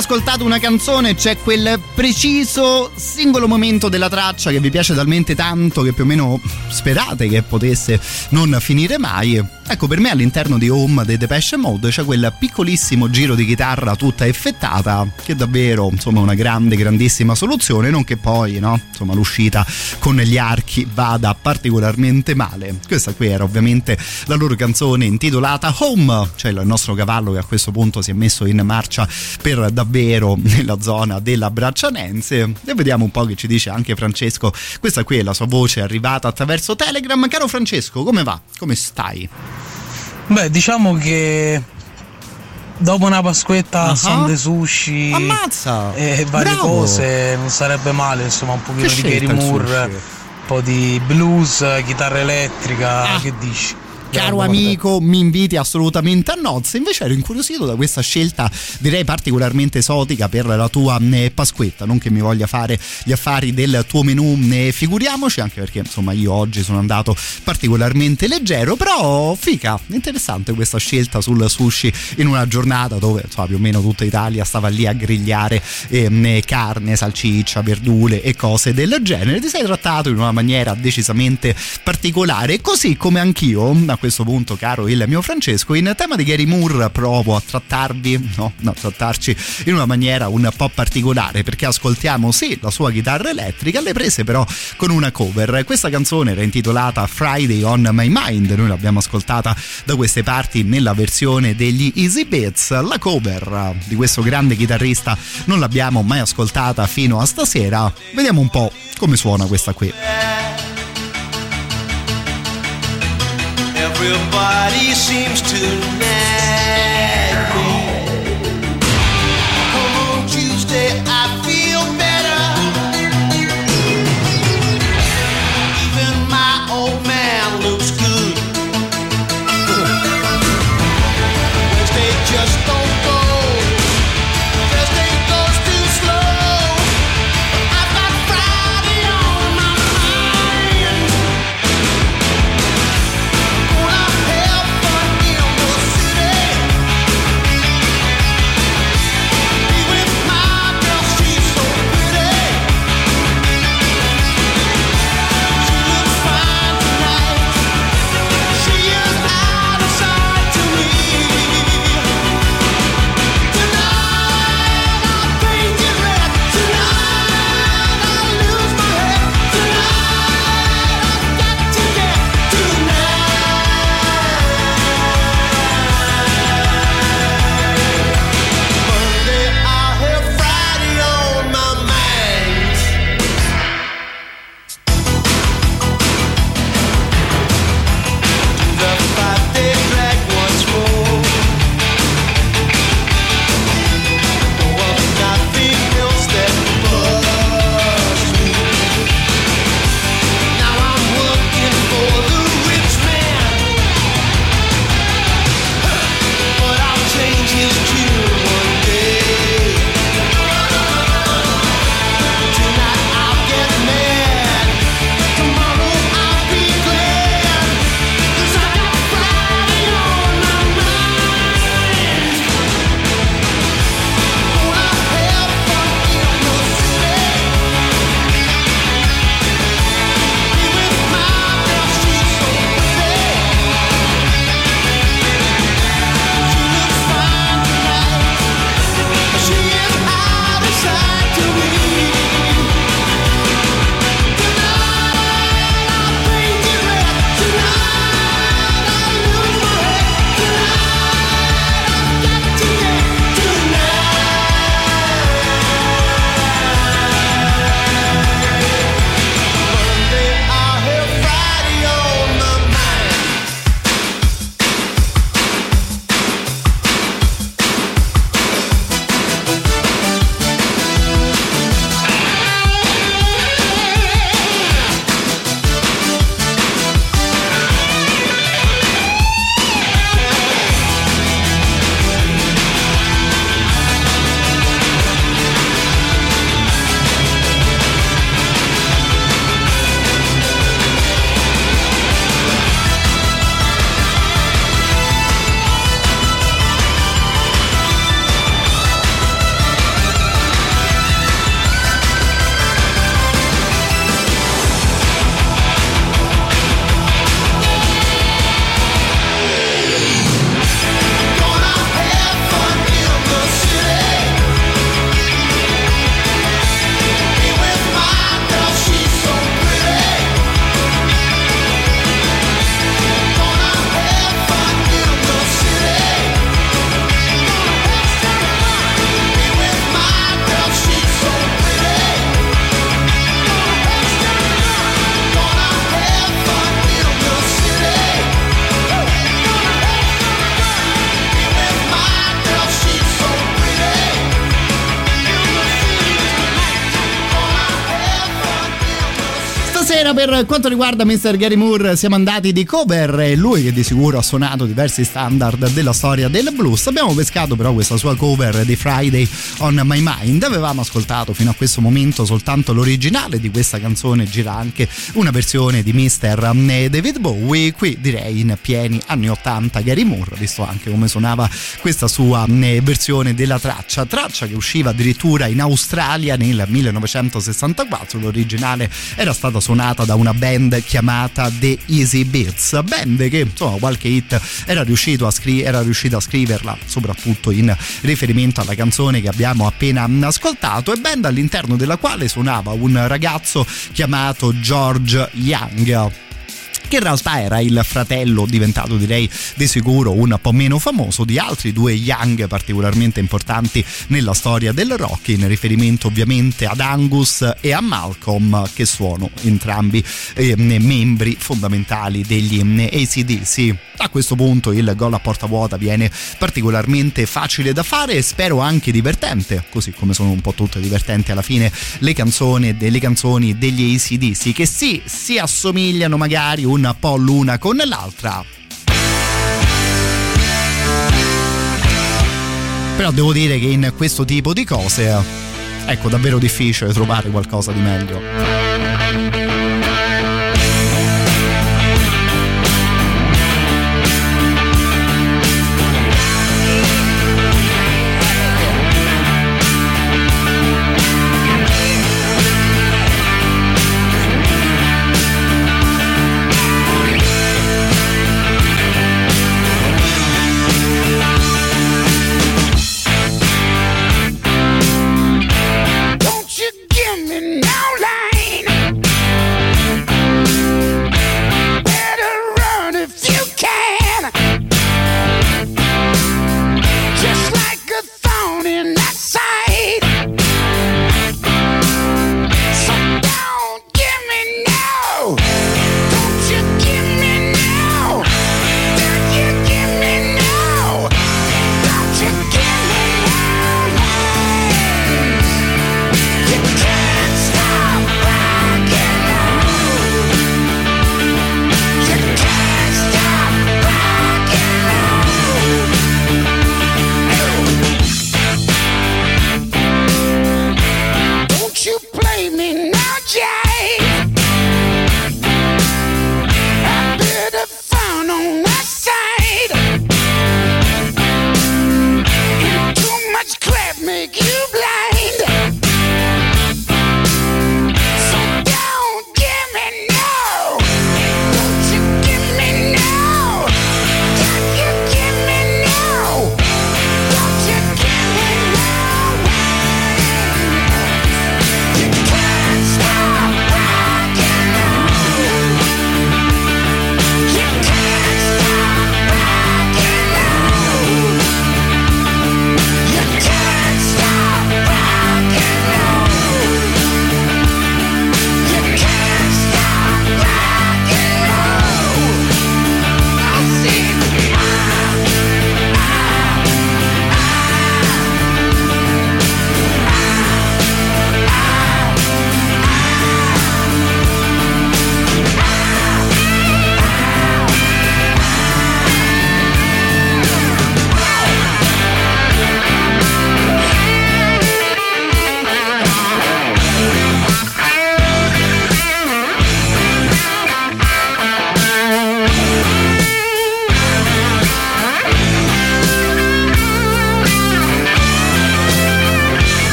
Ascoltate una canzone c'è quel preciso singolo momento della traccia che vi piace talmente tanto che più o meno sperate che potesse non finire mai? Ecco, per me all'interno di Home dei Depeche Mode c'è quel piccolissimo giro di chitarra tutta effettata che è davvero, insomma, una grande, grandissima soluzione, non che poi, no, insomma, l'uscita con gli archi vada particolarmente male. Questa qui era ovviamente la loro canzone intitolata Home, cioè il nostro cavallo che a questo punto si è messo in marcia per davvero nella zona della Braccianense e vediamo un po' che ci dice anche Francesco. Questa qui è la sua voce arrivata attraverso Telegram. Caro Francesco, come va? Come stai? Beh, diciamo che dopo una pasquetta Ah. a sonde sushi Ammazza! e varie Bravo! cose non sarebbe male, insomma, un pochino Che di Gary Moore, un po' di blues, chitarra elettrica, che dici? Caro amico, mi inviti assolutamente a nozze. Invece ero incuriosito da questa scelta, direi particolarmente esotica per la tua eh, Pasquetta. Non che mi voglia fare gli affari del tuo menù, ne figuriamoci, anche perché insomma io oggi sono andato particolarmente leggero. Però, fica, interessante questa scelta sul sushi in una giornata dove insomma più o meno tutta Italia stava lì a grigliare ehm, carne, salciccia, verdure e cose del genere. Ti sei trattato in una maniera decisamente particolare, così come anch'io a questo punto, caro il mio Francesco, in tema di Gary Moore provo a trattarvi, no, no, trattarci in una maniera un po' particolare perché ascoltiamo sì la sua chitarra elettrica, le prese però con una cover. Questa canzone era intitolata Friday on My Mind, noi l'abbiamo ascoltata da queste parti nella versione degli Easy Beats. La cover di questo grande chitarrista non l'abbiamo mai ascoltata fino a stasera. Vediamo un po' come suona questa qui. Everybody seems to nag 4 quanto riguarda Mr. Gary Moore siamo andati di cover lui che di sicuro ha suonato diversi standard della storia del blues abbiamo pescato però questa sua cover di Friday on My Mind avevamo ascoltato fino a questo momento soltanto l'originale di questa canzone gira anche una versione di Mr. David Bowie qui direi in pieni anni 80 Gary Moore visto anche come suonava questa sua eh, versione della traccia traccia che usciva addirittura in Australia nel 1964 l'originale era stata suonata da una band chiamata The Easy Beats, band che insomma qualche hit era scri- era riuscito a scriverla soprattutto in riferimento alla canzone che abbiamo appena ascoltato e band all'interno della quale suonava un ragazzo chiamato George Young che in realtà era il fratello diventato direi di sicuro un po' meno famoso di altri due Young particolarmente importanti nella storia del rock in riferimento ovviamente ad Angus e a Malcolm che sono entrambi eh, membri fondamentali degli ACDC a questo punto il gol a porta vuota viene particolarmente facile da fare e spero anche divertente così come sono un po' tutte divertenti alla fine le canzoni delle canzoni degli ACDC che sì si assomigliano magari un po' l'una con l'altra. Però devo dire che in questo tipo di cose ecco davvero difficile trovare qualcosa di meglio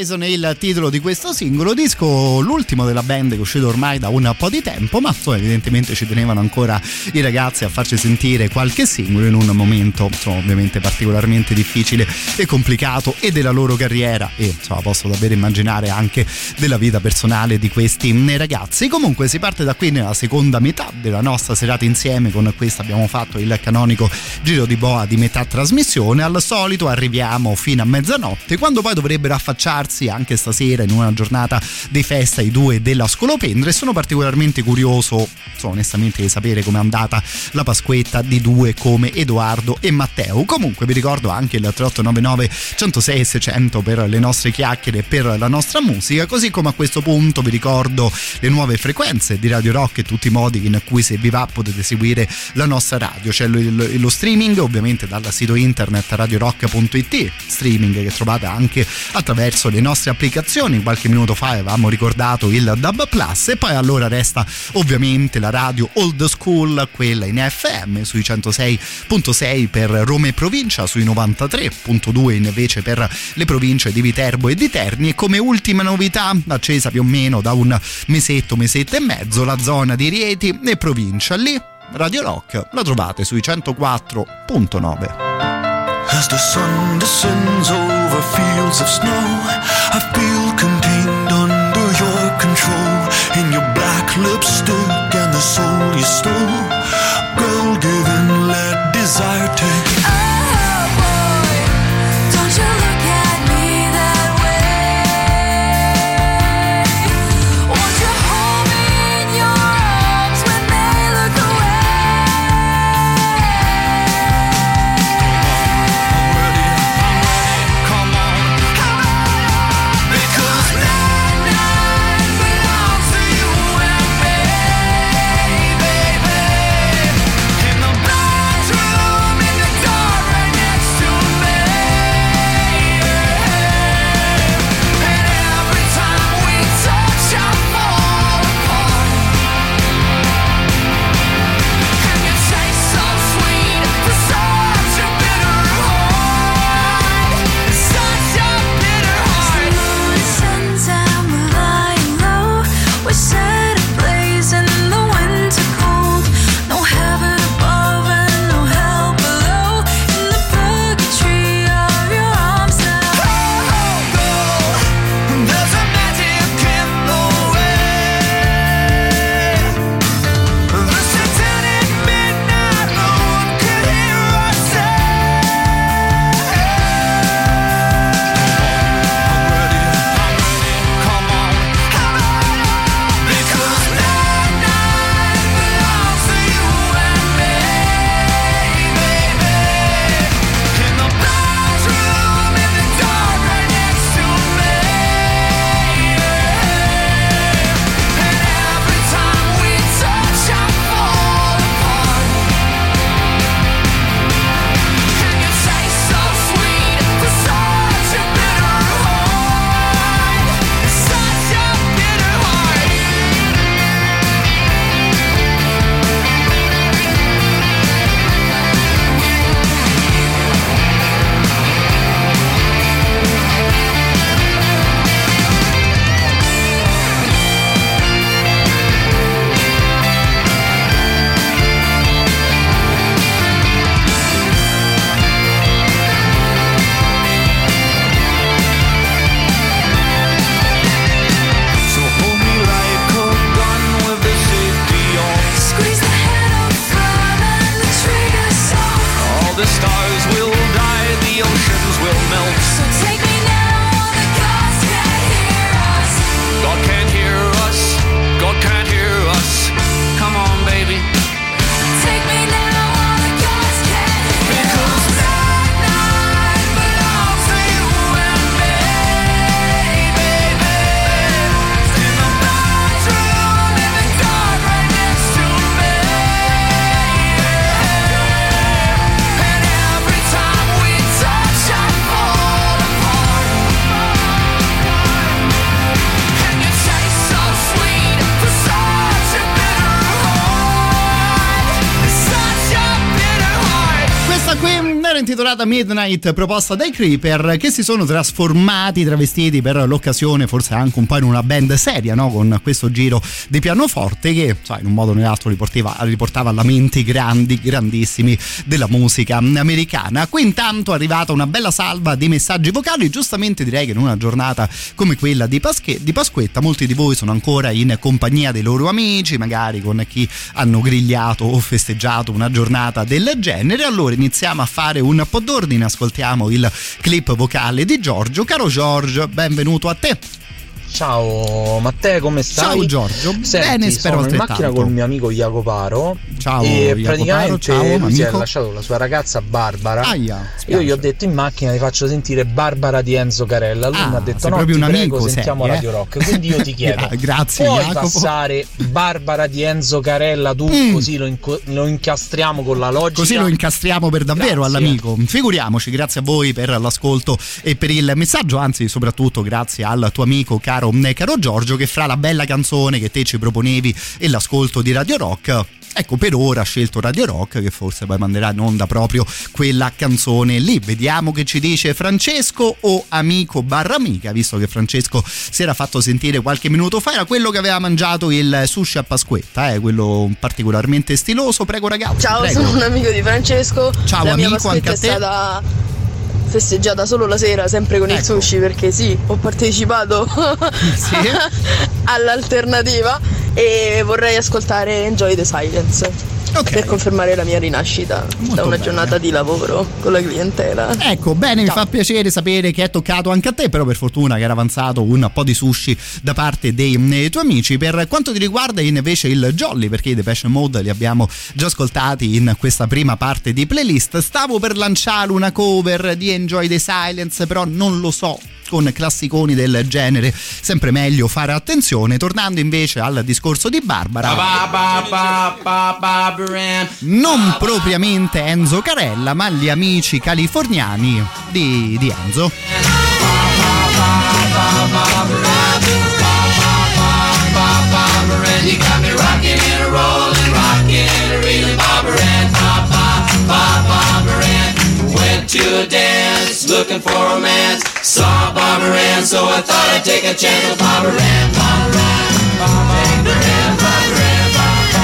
Poison è il titolo di questo singolo disco, l'ultimo della band che è uscito ormai da un po' di tempo, ma insomma, evidentemente ci tenevano ancora i ragazzi a farci sentire qualche singolo in un momento insomma, ovviamente particolarmente difficile e complicato e della loro carriera e insomma posso davvero immaginare anche della vita personale di questi ragazzi. Comunque si parte da qui nella seconda metà della nostra serata insieme, con questa abbiamo fatto il canonico giro di boa di metà trasmissione, al solito arriviamo fino a mezzanotte quando poi dovrebbero affacciarsi anche stasera in una giornata di festa i due della Scolopendre e sono particolarmente curioso so, onestamente di sapere com'è andata la Pasquetta di due come Edoardo e Matteo. Comunque vi ricordo anche il 3899 106 600 per le nostre chiacchiere e per la nostra musica, così come a questo punto vi ricordo le nuove frequenze di Radio Rock e tutti i modi in cui se vi va potete seguire la nostra radio. C'è lo, lo streaming ovviamente dal sito internet radiorock.it, streaming che trovate anche attraverso le nostre applicazioni. Qualche minuto fa avevamo ricordato il Dub Plus e poi allora resta ovviamente la radio old school, quella in FM sui 106.6 per Roma e provincia, sui 93.2 invece per le province di Viterbo e di Terni e come ultima novità accesa più o meno da un mesetto, mesetto e mezzo la zona di Rieti e provincia. Lì Radio Rock la trovate sui 104.9. As the sun descends over fields of snow, I feel contained the soul you stole, girl, give and let desire take. Midnight proposta dai Creeper che si sono trasformati, travestiti per l'occasione forse anche un po' in una band seria no? con questo giro di pianoforte che so, in un modo o nell'altro riportava, alla mente grandi, grandissimi della musica americana. Qui intanto è arrivata una bella salva di messaggi vocali, giustamente direi che in una giornata come quella di, Pasche, di Pasquetta molti di voi sono ancora in compagnia dei loro amici, magari con chi hanno grigliato o festeggiato una giornata del genere. Allora iniziamo a fare un po' d'ordine, ascoltiamo il clip vocale di Giorgio. Caro Giorgio, benvenuto a te. Ciao Matteo, come stai? Ciao Giorgio, Senti, bene spero sono in macchina col mio amico Jacoparo Ciao, e Jacoparo, praticamente ciao, lui si è amico. lasciato con la sua ragazza Barbara. Aia, Io gli ho detto in macchina ti faccio sentire Barbara di Enzo Carella. Lui Ah, mi ha detto sei no, proprio ti un prego, amico, sentiamo sei, eh?" Radio Rock. Quindi io ti chiedo, Gra- grazie, puoi Jacopo. passare Barbara di Enzo Carella tu Mm. così lo, inco- lo incastriamo con la logica? Così lo incastriamo per davvero Grazie. all'amico. Figuriamoci, grazie a voi per l'ascolto e per il messaggio, anzi soprattutto grazie al tuo amico caro, eh, caro Giorgio che fra la bella canzone che te ci proponevi e l'ascolto di Radio Rock Ecco, per ora ha scelto Radio Rock, che forse poi manderà in onda proprio quella canzone lì. Vediamo che ci dice Francesco o amico barra amica, visto che Francesco si era fatto sentire qualche minuto fa, era quello che aveva mangiato il sushi a Pasquetta, eh, quello particolarmente stiloso. Prego ragazzi. Ciao, prego. sono un amico di Francesco. Ciao, La amico, anche a è te. stata festeggiata solo la sera, sempre con il Ecco. sushi, perché sì, ho partecipato all'alternativa e vorrei ascoltare Enjoy the Silence. Per confermare la mia rinascita da una bene. giornata di lavoro con la clientela. Ecco, bene, mi fa piacere sapere che è toccato anche a te, però per fortuna che era avanzato un po' di sushi da parte dei eh, tuoi amici. Per quanto ti riguarda invece il Jolly, perché i Depeche Mode li abbiamo già ascoltati in questa prima parte di playlist, stavo per lanciare una cover di Enjoy the Silence, però non lo so. Con classiconi del genere, sempre meglio fare attenzione. Tornando invece al discorso di Barbara, non propriamente Enzo Carella, ma gli amici californiani di, di Enzo. To a dance looking for romance, saw Barbara Ann, so I thought I'd take a chance with Barbara Ann, Barbara Ann, Barbara Ann, Barbara Ann, Barbara Ann.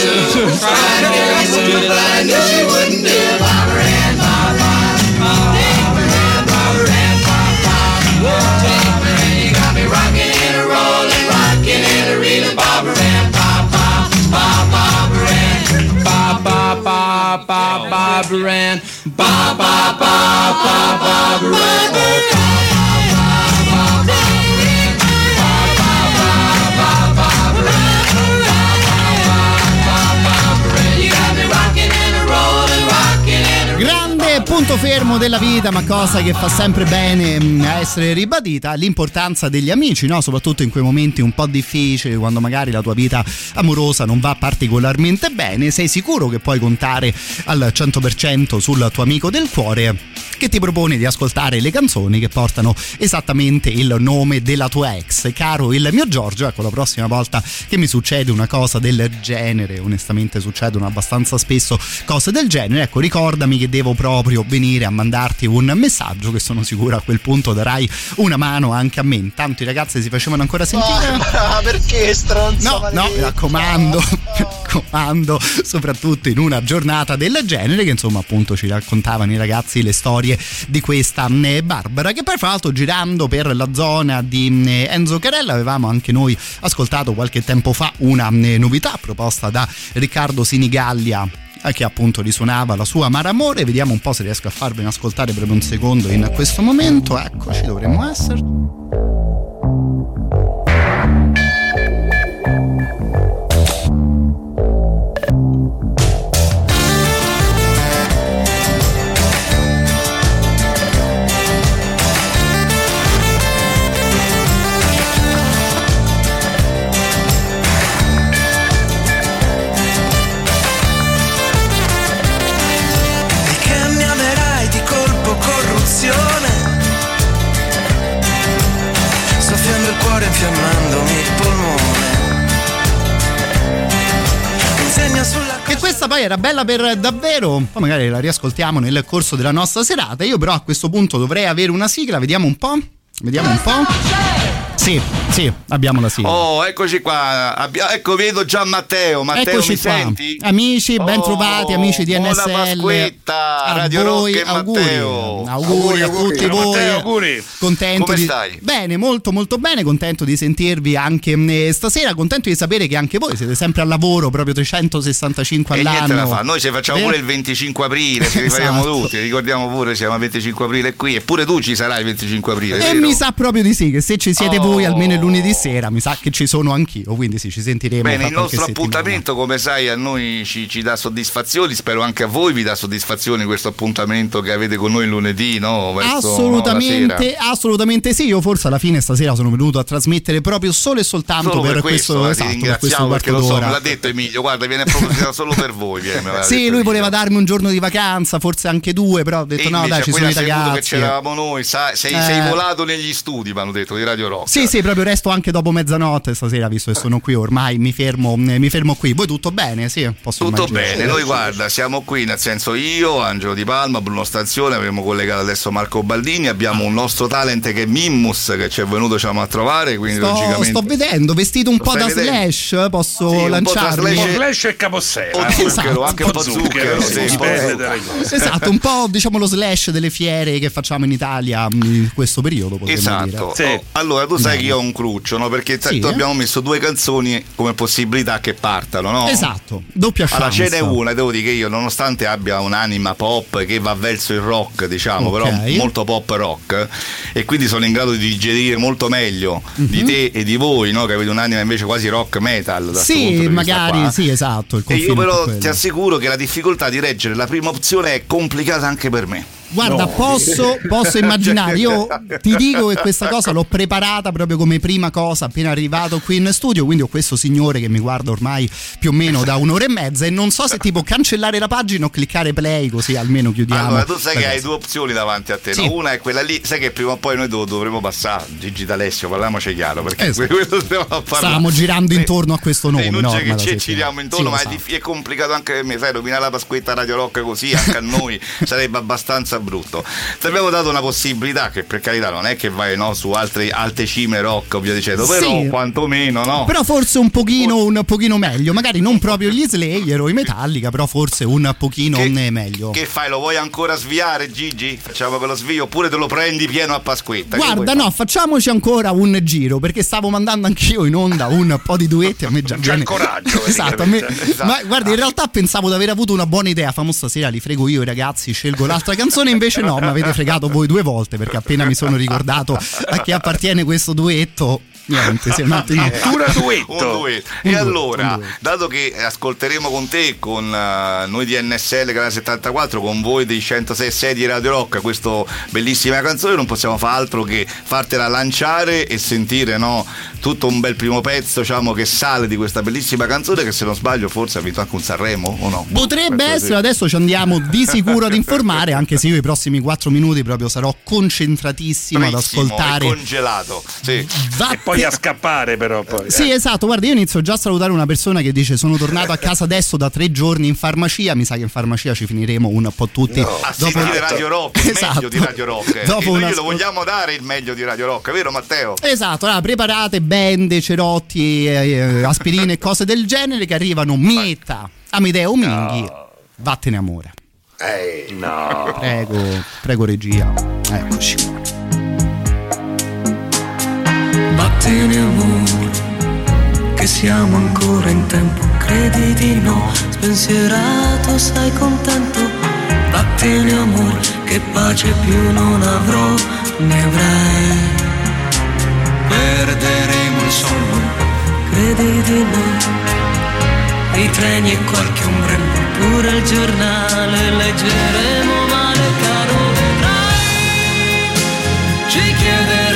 tried Betty Lou, tried Betty Lou, but I knew she wouldn't do it. Barbara Ann, Barbara Ann, Barbara Ann, Barbara Ann, Barbara Ann. You got me rocking and a rolling, rocking and a reeling, Barbara Ann, Barbara, Barbara Ann, Barbara, Barbara, Barbara Ann, Barbara, Barbara, Barbara Ann. Punto fermo della vita, ma cosa che fa sempre bene mm, essere ribadita, l'importanza degli amici, no? soprattutto in quei momenti un po' difficili, quando magari la tua vita amorosa non va particolarmente bene, sei sicuro che puoi contare al 100% sul tuo amico del cuore che ti propone di ascoltare le canzoni che portano esattamente il nome della tua ex. Caro il mio Giorgio, ecco la prossima volta che mi succede una cosa del genere, onestamente succedono abbastanza spesso cose del genere, ecco ricordami che devo proprio venire a mandarti un messaggio che sono sicuro a quel punto darai una mano anche a me. Intanto i ragazzi si facevano ancora sentire. Ma perché stronza? No, no, mi raccomando. raccomando, soprattutto in una giornata del genere, che insomma appunto ci raccontavano i ragazzi le storie di questa eh, Barbara, che poi fra l'altro girando per la zona di eh, Enzo Carella avevamo anche noi ascoltato qualche tempo fa una eh, novità proposta da Riccardo Sinigallia che appunto risuonava la sua Amara Amore. Vediamo un po' se riesco a farvene ascoltare proprio un secondo in questo momento. Eccoci, dovremmo essere. Infiammandomi il polmone Insegna sulla E questa poi era bella per davvero. Poi magari la riascoltiamo nel corso della nostra serata. Io, però, a questo punto dovrei avere una sigla. Vediamo un po'. Vediamo un po'. Sì, sì, abbiamo la sigla. Oh, eccoci qua. Abbia- ecco, vedo già Matteo. Matteo, Eccoci mi qua. senti? Amici, ben Oh, trovati, amici di NSL. Pasquetta, a Radio voi, Rock auguri. Matteo. Auguri, a tutti Ciao, voi. Matteo, auguri. Contento Come di... stai? Bene, molto molto bene, contento di sentirvi anche eh, stasera, contento di sapere che anche voi siete sempre al lavoro, proprio 365 E niente da all'anno. fa, noi ci facciamo Vero? pure il 25 aprile, ci riferiamo Esatto. tutti, ricordiamo pure siamo il 25 aprile qui e pure tu ci sarai il 25 aprile. E vero? mi sa proprio di sì, che se ci siete Oh. voi almeno il lunedì sera, mi sa che ci sono anch'io, quindi sì, ci sentiremo. Bene, il nostro appuntamento, come sai, a noi ci, ci dà soddisfazioni, spero anche a voi vi dà soddisfazioni questo appuntamento che avete con noi lunedì, no? Verso, no, Assolutamente, sera. assolutamente sì. Io forse alla fine stasera sono venuto a trasmettere proprio solo e soltanto Solo per, per questo, questo, eh, esatto, ti per questo ringraziamo perché lo so, me l'ha detto Emilio, guarda, viene proprio solo per voi. Viene, Sì, lui voleva darmi un giorno di vacanza, forse anche due, però ho detto E no, dai, ci sono i ragazzi. che c'eravamo noi, sai, sei, Eh. sei volato negli studi, mi hanno detto, di Radio Rock. Sì, sì, proprio resto anche dopo mezzanotte stasera, visto che sono qui ormai, mi fermo, eh, mi fermo qui. Voi tutto bene? Sì, posso Tutto immaginare. bene, noi guarda, siamo qui, nel senso io, Angelo Di Palma, Bruno Stanzione, abbiamo collegato adesso Marco Baldini, abbiamo un nostro talent che è Mimmus che ci è venuto diciamo, a trovare, quindi Sto, logicamente... sto vedendo, vestito un Lo po' da vedendo? slash, posso Sì, un po' lanciarmi? slash- e capossera. Zucchero, anche un po' zucchero, sì, un po' dipende zucchero. cose. Esatto, un po' diciamo lo slash delle fiere che facciamo in Italia mh, in questo periodo, Esatto. dire. Oh, allora tu sai che io ho un cruccio, no? Perché sai, Sì, tu abbiamo messo due canzoni come possibilità che partano, no? Esatto, doppia Allora chance. ce n'è una, devo dire che io nonostante abbia un'anima pop che va verso il rock, diciamo, Ok. però molto pop rock, e quindi sono in grado di digerire molto meglio di Mhm. te e di voi, no? Che avete un'anima invece quasi rock metal. Da Sì, magari, sì, esatto. E io però ti assicuro che la difficoltà di reggere la prima opzione è complicata anche per me. Guarda, posso, posso immaginare, io ti dico che questa cosa l'ho preparata proprio come prima cosa appena arrivato qui in studio, quindi ho questo signore che mi guarda ormai più o meno da un'ora e mezza e non so se tipo cancellare la pagina o cliccare play così almeno chiudiamo. Allora, tu sai che hai due opzioni davanti a te. Sì. no? Una è quella lì, sai che prima o poi noi dov- dovremo passare. Gigi D'Alessio, parliamoci chiaro, perché Esatto. quello stiamo a parlare. Stavamo girando intorno a questo nome, no? non c'è ormai che ci giriamo intorno, Sì, ma è, esatto. dif- è complicato anche per me. Sai, rovinare la Pasquetta Radio Rock così anche a noi sarebbe abbastanza brutto. Ti abbiamo dato una possibilità che per carità non è che vai no, su altre alte cime rock o via dicendo, però Sì. quantomeno no. Però forse un pochino, un pochino meglio, magari non proprio gli Slayer o i Metallica, però forse un pochino eh, meglio. Che fai? Lo vuoi ancora sviare, Gigi? Facciamo quello svio oppure te lo prendi pieno a Pasquetta? Che Guarda, no, facciamoci ancora un giro perché stavo mandando anch'io in onda un po' di duetti. A me già C'è il coraggio, esatto, a me- praticamente. ma guarda, in realtà pensavo di aver avuto una buona idea. Famo stasera, li frego io, i ragazzi, scelgo l'altra canzone. Invece, no, mi avete fregato voi due volte perché appena mi sono ricordato a chi appartiene questo duetto. Niente, si è un attimo. Addirittura duetto. Un duetto. E allora, duetto. dato che ascolteremo con te, con eh, noi di NSL Canale 74, con voi dei 106 6 di Radio Rock, questa bellissima canzone, non possiamo fare altro che fartela lanciare e sentire no, tutto un bel primo pezzo diciamo, che sale di questa bellissima canzone che se non sbaglio forse ha vinto anche un Sanremo o no? Potrebbe essere, sì. adesso ci andiamo di sicuro ad informare, anche se io i prossimi 4 minuti proprio sarò concentratissimo ad Bravissimo, ascoltare. è congelato. Sì. Va- E poi a scappare però poi. Sì, esatto, guarda, io inizio già a salutare una persona che dice sono tornato a casa adesso da tre giorni in farmacia, mi sa che in farmacia ci finiremo un po' tutti. A Dopo- sentire Radio Rock, il Esatto. meglio di Radio Rock. eh. Dopo e noi una glielo ascol- vogliamo dare il meglio di Radio Rock, vero Matteo? Esatto, allora, preparate bende, cerotti, eh, eh, aspirine e cose del genere che arrivano Mietta, Amedeo Minghi, vattene amore. No. Prego, prego regia. Eccoci. Vattene amore, che siamo ancora in tempo, credi di no, spensierato, sei contento. Vattene amore, che pace più non avrò, ne avrai. Perderemo il sonno, credi di no. I treni e qualche ombrello, pure il giornale leggeremo male, caro vedrai. Ci chiederemo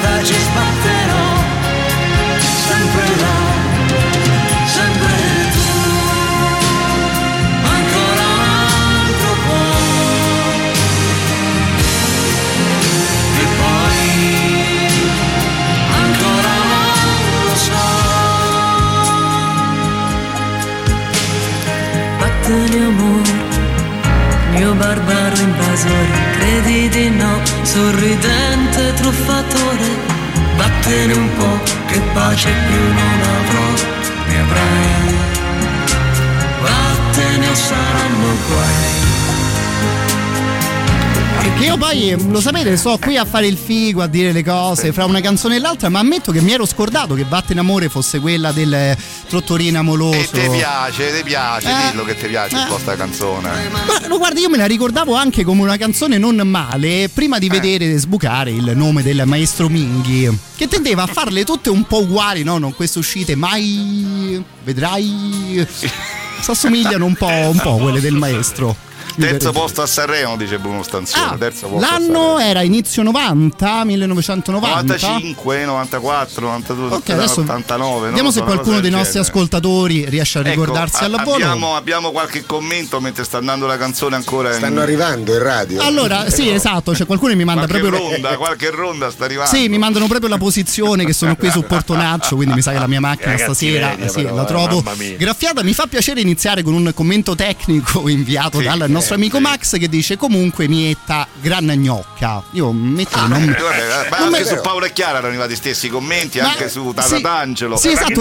testa ci sbatterò. Sempre là sempre tu. Ancora un e poi ancora non lo mio barbaro invasore, credi di no, sorridente truffatore, vattene un po', che pace più non avrò, ne avrai, vattene o saranno guai. Che io poi, lo sapete, sto qui a fare il figo, a dire le cose fra una canzone e l'altra, ma ammetto che mi ero scordato che Vattene amore fosse quella del Trottorino amoroso. E ti piace, ti piace, Eh. dillo che ti piace un Eh. po' sta canzone. Ma no, guarda, io me la ricordavo anche come una canzone non male prima di vedere sbucare il nome del maestro Minghi, che tendeva a farle tutte un po' uguali, no? Non queste uscite mai. Vedrai. Si assomigliano un po', un po' quelle del maestro. Terzo posto a Sanremo, dice Bruno Stanzione. Ah, terzo posto a L'anno era inizio 90, 1990. 95, 94, 92, Ok, adesso 89. Vediamo se qualcuno dei nostri genere. ascoltatori riesce a Ecco, ricordarsi a- alla volo. abbiamo, abbiamo qualche commento mentre sta andando la canzone ancora. Stanno in... arrivando in radio. Allora, sì, esatto, c'è qualcuno che mi manda qualche proprio ronda, qualche ronda sta arrivando. Sì, mi mandano proprio la posizione che sono qui sul portonaccio, quindi mi sa che la mia macchina stasera sì, però, la eh, trovo graffiata. Mi fa piacere iniziare con un commento tecnico inviato Sì, dal nostro eh, amico. Max che dice comunque mietta gran gnocca. Io metto che non Eh, vabbè, ma non anche me- su Paolo e Chiara erano arrivati stessi commenti, Ma- anche su Tata sì, D'Angelo. Sì, esatto.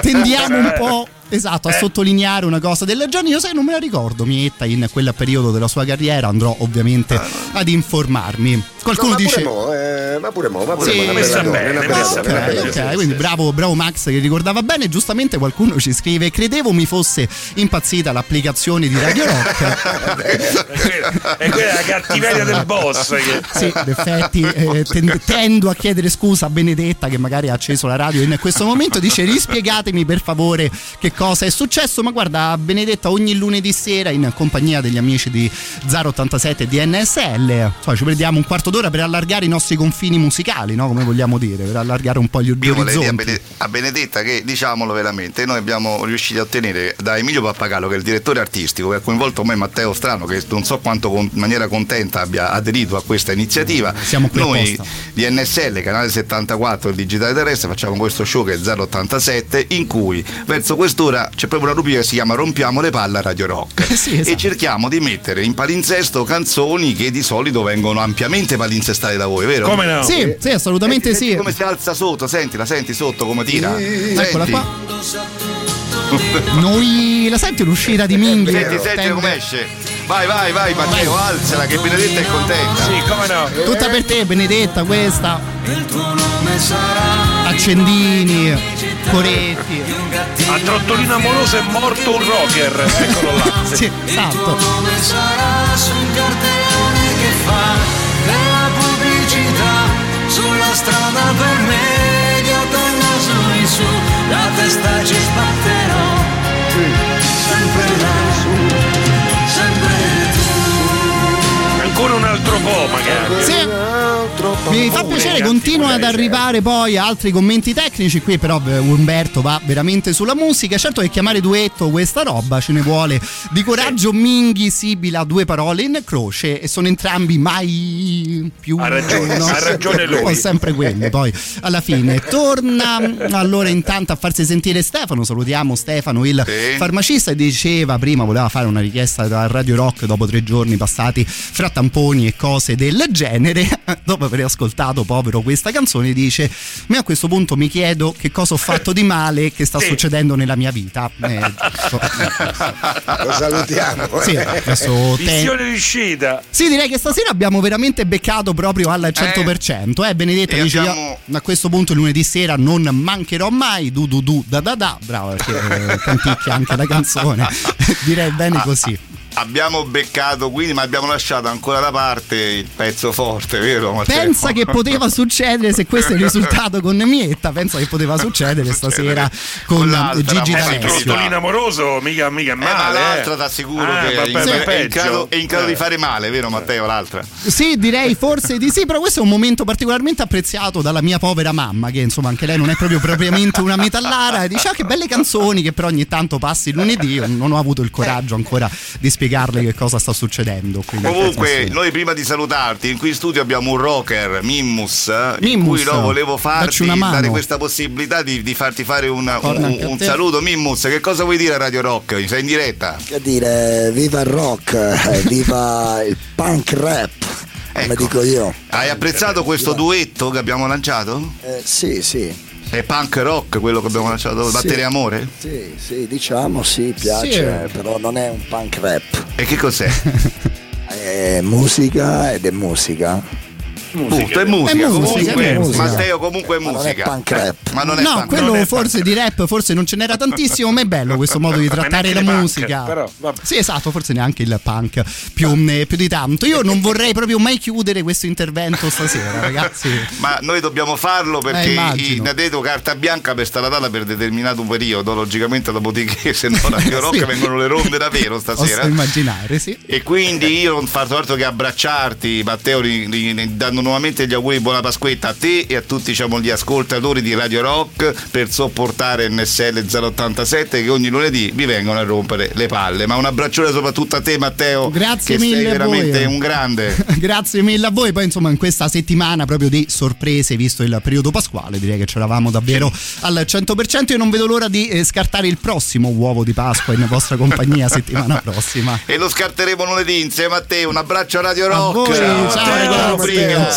Tendiamo un po'. Esatto, a Eh. sottolineare una cosa del genere. Io sai, non me la ricordo. Mietta in quel periodo della sua carriera andrò ovviamente ad informarmi. Qualcuno No, ma dice. pure mo, eh, ma pure mo, ma pure Sì, mo, messa bene, messa bella Ok, donna. quindi bravo, bravo Max che ricordava bene. Giustamente qualcuno ci scrive: Credevo mi fosse impazzita l'applicazione di Radio Rock. È quella la cattiveria del boss. Che... Sì, in effetti eh, ten- tendo a chiedere scusa a Benedetta che magari ha acceso la radio in questo momento. Dice rispiegatemi per favore che cosa è successo. Ma guarda, Benedetta ogni lunedì sera in compagnia degli amici di 087 e di NSL. Insomma, ci prendiamo un quarto d'ora per allargare i nostri confini musicali, no? Come vogliamo dire, per allargare un po' gli, Io orizzonti. A Benedetta che diciamolo veramente, noi abbiamo riuscito a ottenere da Emilio Pappagallo, che è il direttore artistico, che ha coinvolto me Matteo Strano, che non so quanto con- in maniera contenta abbia aderito a questa iniziativa. Siamo qui noi apposta. di NSL, canale 74 del Digitale Terrestre, facciamo questo show che è 087, in cui verso quest'ora c'è proprio una rubrica che si chiama Rompiamo le palle a Radio Rock. esatto. E cerchiamo di mettere in palinsesto canzoni che di solito vengono ampiamente palinsestate da voi, vero? Come no? Sì, sì, assolutamente Senti sì. come si alza sotto, sentila, senti sotto come tira. Eccola Senti. qua. Noi la senti l'uscita di Minghi? Senti, senti Tende- come esce. Vai, vai, vai, Matteo, alzala che Benedetta è contenta. Sì, come no? Tutta per te, Benedetta, questa. Il tuo nome sarà accendini, coretti. A trottolino amoroso è morto un rocker. Eccolo là. Sì, esatto. Come sarà su un cartellone che fa della pubblicità sulla strada per me idiota il naso in su la testa ci sbatterò. Sempre lassù Ancora un altro po', magari. Sì. Mi fa piacere, continuano ad arrivare poi altri commenti tecnici. Qui, però, eh, Umberto va veramente sulla musica. Certo che chiamare duetto questa roba ce ne vuole di coraggio. Minghi, Sibila, due parole in croce e sono entrambi mai più. Ha ragione, ha ragione lui. Sono sempre quelli. Poi alla fine torna allora intanto a farsi sentire Stefano. Salutiamo Stefano, il farmacista. E diceva prima, voleva fare una richiesta da Radio Rock dopo tre giorni passati fra tamponi e cose del genere. Dopo aver ascoltato, povero, questa canzone, dice: Ma a questo punto mi chiedo che cosa ho fatto di male che sta Sì. succedendo nella mia vita. Eh, giusto. Lo salutiamo. Sì, adesso te- Missione riuscita. sì, direi che stasera abbiamo veramente beccato proprio al 100%. Eh, Benedetta e dice: abbiamo- "Io A questo punto, lunedì sera non mancherò mai. Du du du da da da. Bravo, perché eh, canticchia anche la canzone. direi bene così. Abbiamo beccato quindi, ma abbiamo lasciato ancora da parte il pezzo forte, vero? Matteo? Pensa che poteva succedere se questo è il risultato con Mietta. Pensa che poteva succedere stasera con, l'altra, Gigi ma Il D'Alessio. trottolino amoroso mica, mica è Eh, ma male. l'altra eh. ti assicuro Ah, che è vabbè, in, beh, è in grado, è in grado Eh. di fare male, vero Matteo? L'altra. Sì, direi forse di sì, però questo è un momento particolarmente apprezzato dalla mia povera mamma, che insomma anche lei non è proprio propriamente una metallara, e dice ah che belle canzoni che però ogni tanto passi il lunedì, io non ho avuto il coraggio ancora di spiegarle che cosa sta succedendo. quindi Comunque, noi prima di salutarti, in qui in studio abbiamo un rocker, Mimmus, in Mimmus, cui no, volevo farti una dare questa possibilità di, di farti fare un, Torna un- un saluto. Mimmus, che cosa vuoi dire a Radio Rock? Sei in diretta? Che dire, viva il rock, eh, viva il punk rap, come Ecco. dico io. Hai apprezzato questo duetto che abbiamo lanciato? Eh, sì, sì. È punk rock quello che abbiamo lanciato? Sì. Battere amore? Sì, sì, diciamo sì, piace, Sì. però non è un punk rap. E che cos'è? È musica ed è musica. Punto, è musica. È musica, comunque, è musica. Matteo, comunque è Ma non è musica. punk rap. Ma non è no, punk quello non è forse di rap, forse non ce n'era tantissimo, ma è bello questo modo di trattare la le punk, musica. però, vabbè. sì, esatto, forse neanche il punk più, eh, più di tanto. Io non vorrei proprio mai chiudere questo intervento stasera, ragazzi. Ma noi dobbiamo farlo Eh, perché immagino. in detto carta bianca per stare data per determinato periodo, logicamente dopodiché se no Radio Rock Sì. vengono le ronde davvero stasera. Posso immaginare, sì. E quindi io non faccio altro che abbracciarti, Matteo, ri- ri- dando nuovamente gli auguri buona Pasquetta a te e a tutti diciamo, gli ascoltatori di Radio Rock per sopportare NSL 087 che ogni lunedì vi vengono a rompere le palle. Ma un abbraccione soprattutto a te, Matteo. Grazie che mille sei a veramente voi. un grande. Grazie mille a voi. Poi, insomma, in questa settimana proprio di sorprese, visto il periodo pasquale, direi che c'eravamo davvero al 100%. Io non vedo l'ora di eh, scartare il prossimo uovo di Pasqua in vostra compagnia settimana prossima. E lo scarteremo lunedì insieme a te. Un abbraccio a Radio A Rock. voi, ciao, Matteo, ragazzi. rubrica di Ciao, chiusura, ciao.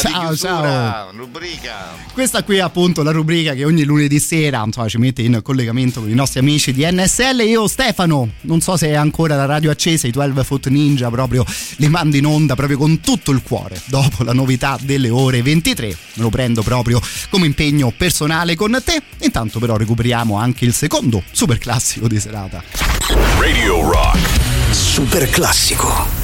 Rubrica. Questa qui è appunto la rubrica che ogni lunedì sera insomma, ci mette in collegamento con i nostri amici di NSL. Io, Stefano, non so se è ancora la radio accesa, i 12 Foot Ninja proprio li mando in onda proprio con tutto il cuore. Dopo la novità delle ore 23, me lo prendo proprio come impegno personale con te. Intanto, però, recuperiamo anche il secondo super classico di serata. Radio Rock. Super classico.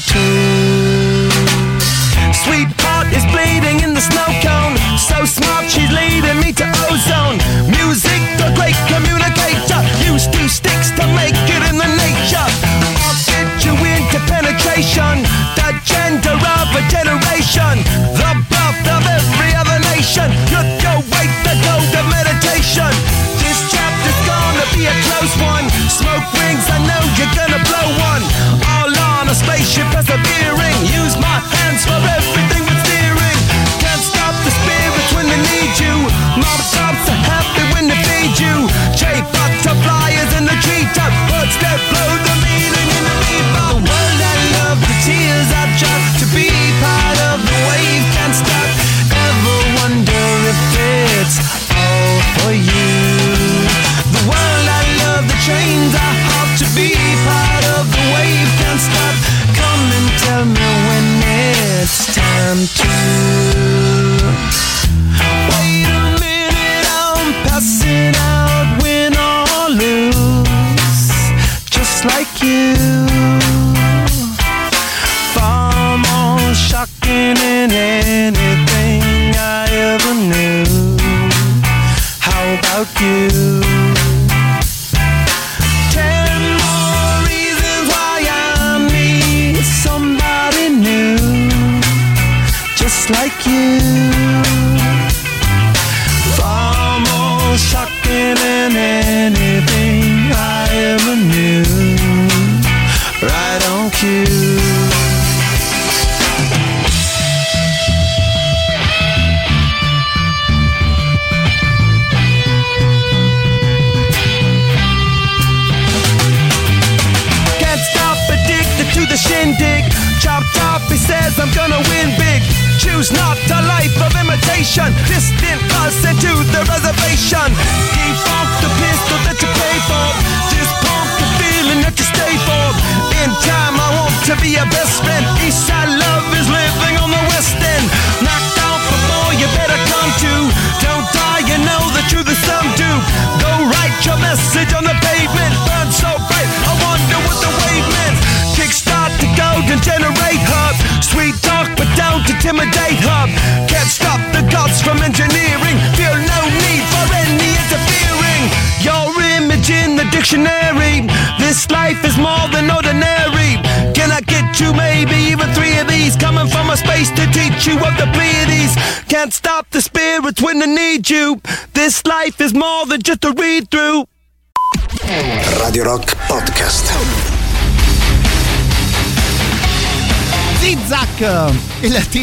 To.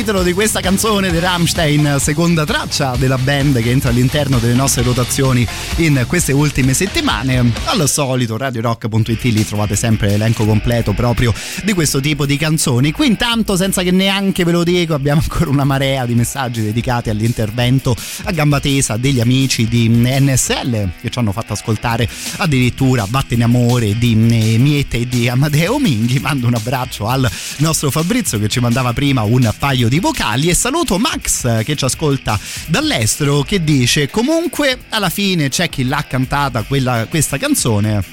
Titolo di questa canzone di Rammstein, seconda traccia della band che entra all'interno delle nostre rotazioni in queste ultime settimane. Al solito, radiorock.it lì trovate sempre l'elenco completo proprio di questo tipo di canzoni. Qui intanto, senza che neanche ve lo dico, abbiamo ancora una marea di messaggi dedicati all'intervento a gamba tesa degli amici di NSL che ci hanno fatto ascoltare addirittura Vattene Amore di eh, Miete e di Amadeo Minghi. Mando un abbraccio al nostro Fabrizio che ci mandava prima un paio di vocali e saluto Max che ci ascolta dall'estero che dice comunque alla fine c'è chi l'ha cantata quella, questa canzone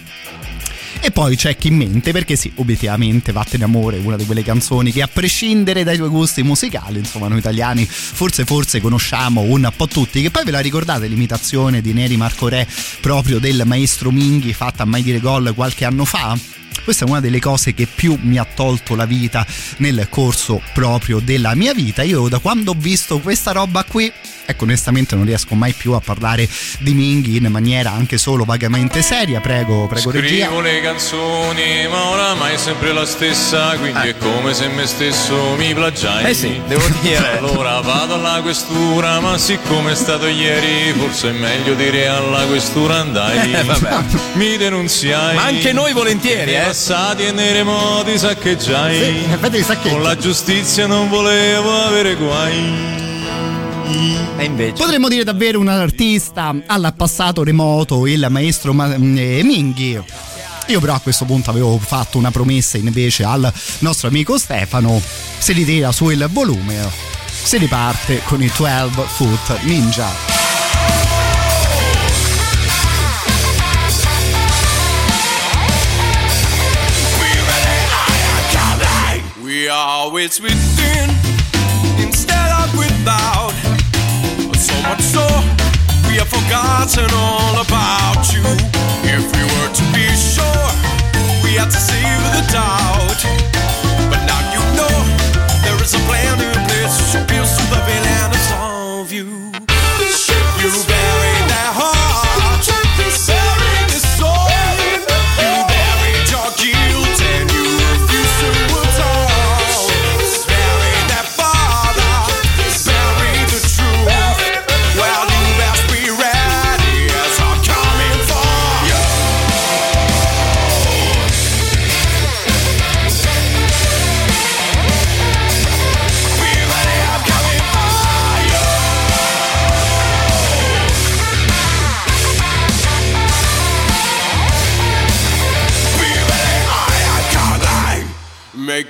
e poi c'è chi mente perché sì obiettivamente Vattene Amore è una di quelle canzoni che a prescindere dai tuoi gusti musicali insomma noi italiani forse forse conosciamo un po' tutti che poi ve la ricordate l'imitazione di Neri Marco Re proprio del maestro Minghi fatta a mai dire gol qualche anno fa questa è una delle cose che più mi ha tolto la vita nel corso proprio della mia vita. Io da quando ho visto questa roba qui, ecco onestamente non riesco mai più a parlare di Minghi in maniera anche solo vagamente seria. Prego, prego regia. Scrivo le canzoni, ma oramai è sempre la stessa, quindi è come se me stesso mi plagiai. Eh sì, devo dire. Allora vado alla questura, ma siccome è stato ieri, forse è meglio dire alla questura andai. Eh, vabbè. Mi denunziai. Ma anche noi volentieri, eh. passati e nei remoti saccheggiai. Sì. Con la giustizia non volevo avere guai. E invece. Potremmo dire davvero un artista al passato remoto, il maestro Ma- eh, Minghi. Io però a questo punto avevo fatto una promessa invece al nostro amico Stefano, si ritira su il volume, si riparte con i 12 Foot Ninja. We are always within instead of without. We have forgotten all about you. If we were to be sure, we had to save the doubt. But now you know there is a plan in place to pierce through the veil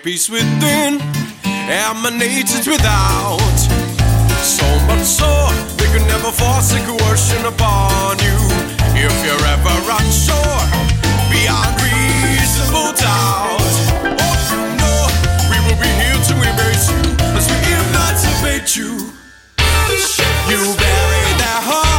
peace within, nature's without. So much so, they could never force a coercion upon you. If you're ever unsure, beyond reasonable doubt. Oh, you know, we will be here to embrace you as we emancipate you. You buried that heart,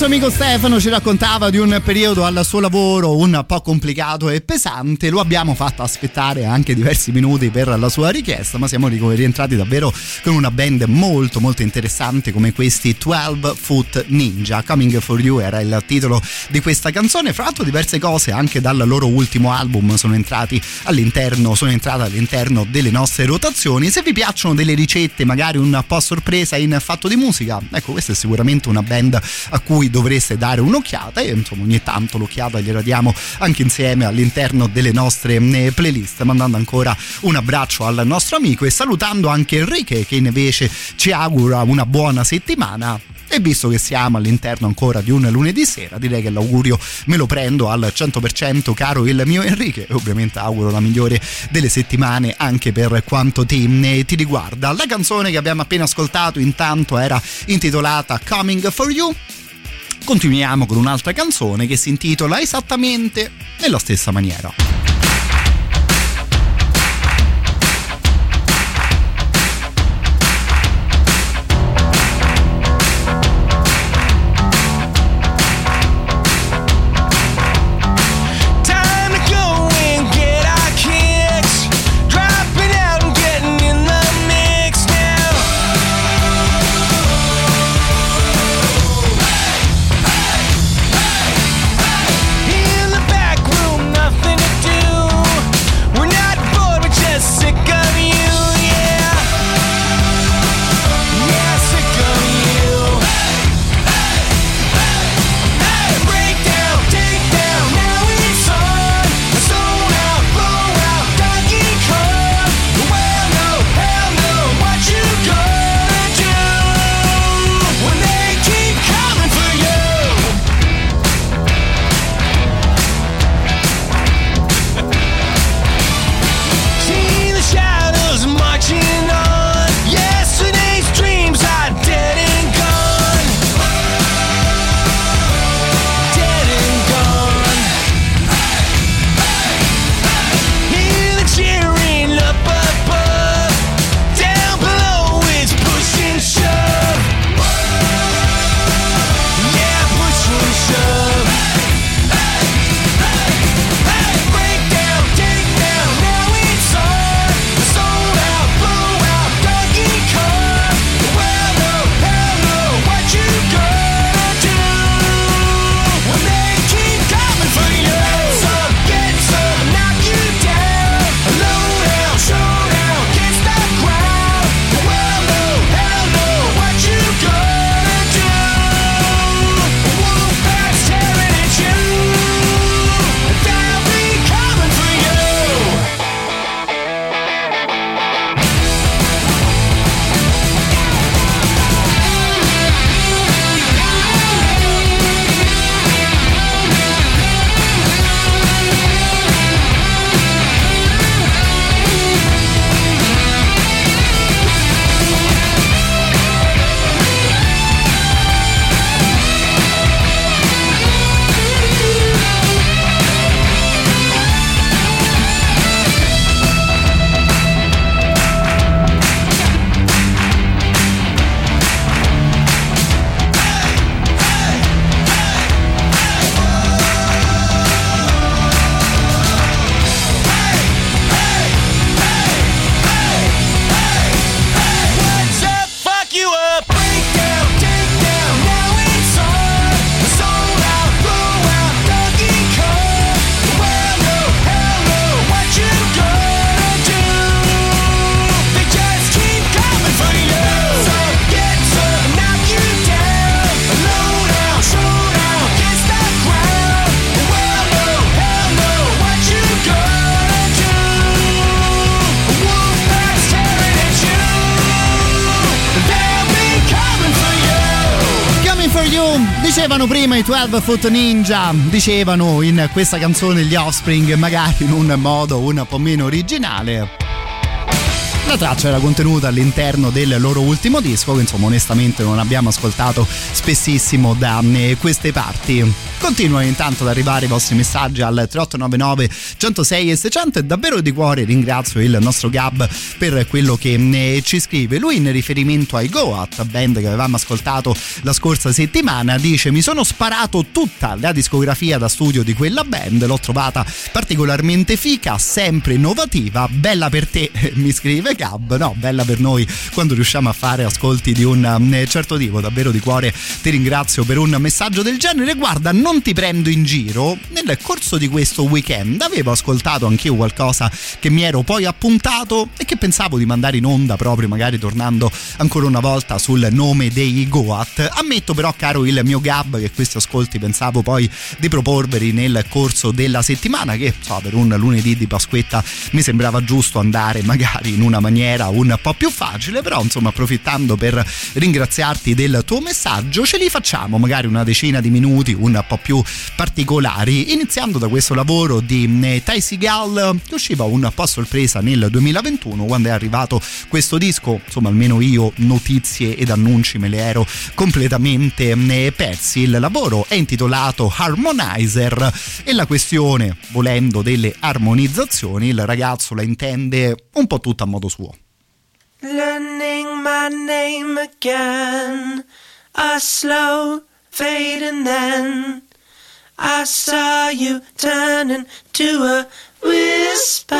nostro amico Stefano ci raccontava di un periodo al suo lavoro un po' complicato e pesante, lo abbiamo fatto aspettare anche diversi minuti per la sua richiesta, ma siamo rientrati davvero con una band molto molto interessante come questi 12 Foot Ninja. Coming for You era il titolo di questa canzone, fra l'altro diverse cose anche dal loro ultimo album sono entrati all'interno, sono entrate all'interno delle nostre rotazioni. Se vi piacciono delle ricette, magari un po' sorpresa in fatto di musica, ecco questa è sicuramente una band a cui dovreste dare un'occhiata e insomma ogni tanto l'occhiata gliela diamo anche insieme all'interno delle nostre eh, playlist mandando ancora un abbraccio al nostro amico e salutando anche Enrique che invece ci augura una buona settimana e visto che siamo all'interno ancora di un lunedì sera, direi che l'augurio me lo prendo al 100% caro il mio Enrique e ovviamente auguro la migliore delle settimane anche per quanto ti, ti riguarda. La canzone che abbiamo appena ascoltato intanto era intitolata Coming for You. Continuiamo con un'altra canzone che si intitola esattamente nella stessa maniera. 12 Foot Ninja dicevano in questa canzone gli Offspring magari in un modo un po' meno originale la traccia era contenuta all'interno del loro ultimo disco che insomma onestamente non abbiamo ascoltato spessissimo da eh, queste parti. Continuano intanto ad arrivare i vostri messaggi al 3899 106 e 600 e davvero di cuore ringrazio il nostro Gab per quello che eh, ci scrive. Lui in riferimento ai Goat, band che avevamo ascoltato la scorsa settimana, dice mi sono sparato tutta la discografia da studio di quella band, l'ho trovata particolarmente fica, sempre innovativa, bella per te, mi scrive Gab, no, bella per noi quando riusciamo a fare ascolti di un eh, certo tipo, davvero di cuore. Ti ringrazio per un messaggio del genere. Guarda, non ti prendo in giro, nel corso di questo weekend avevo ascoltato anch'io qualcosa che mi ero poi appuntato e che pensavo di mandare in onda proprio magari tornando ancora una volta sul nome dei Goat. Ammetto però caro il mio Gab che questi ascolti pensavo poi di proporveri nel corso della settimana che so, per un lunedì di Pasquetta mi sembrava giusto andare magari in una maniera un po' più facile, però insomma approfittando per ringraziarti del tuo messaggio ce li facciamo magari una decina di minuti un po' più particolari, iniziando da questo lavoro di eh, Ty Seagal che usciva un po' a sorpresa nel 2021 quando è arrivato questo disco, insomma almeno io notizie ed annunci me le ero completamente eh, persi. Il lavoro è intitolato Harmonizer e la questione, volendo delle armonizzazioni, il ragazzo la intende un po' tutta a modo suo. Learning my name again, a slow fade, and then I saw you turning to a whisper.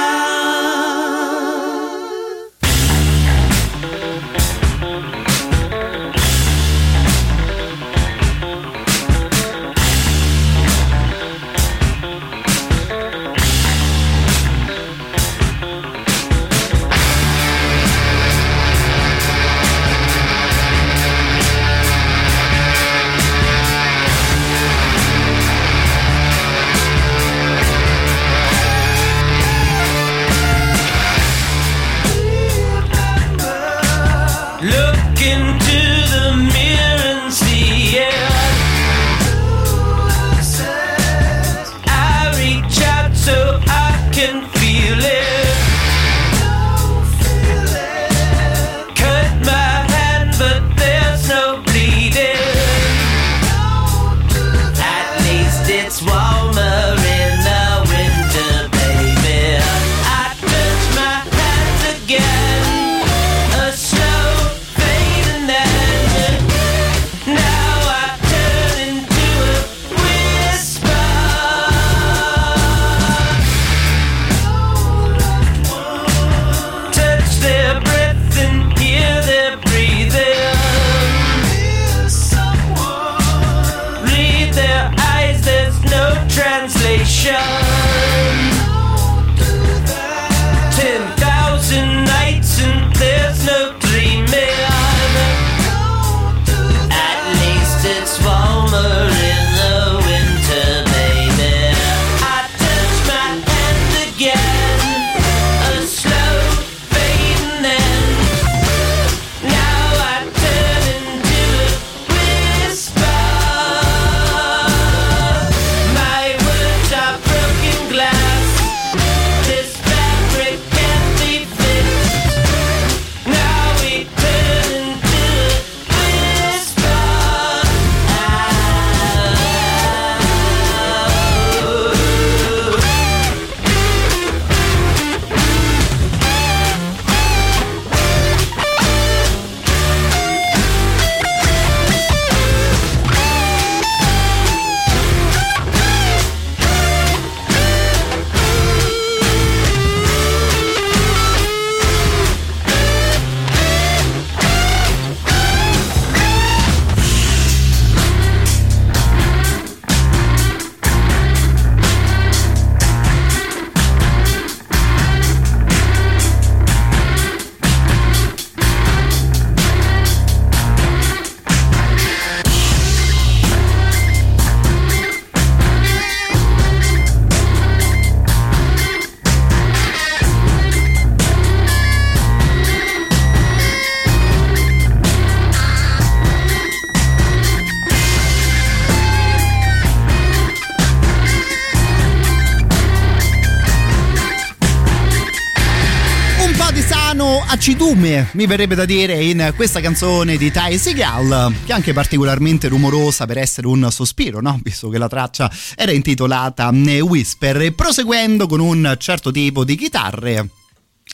mi verrebbe da dire in questa canzone di Ty Seagal, che è anche particolarmente rumorosa per essere un sospiro, no? visto che la traccia era intitolata Whisper, e proseguendo con un certo tipo di chitarre,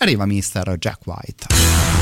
arriva Mr. Jack White.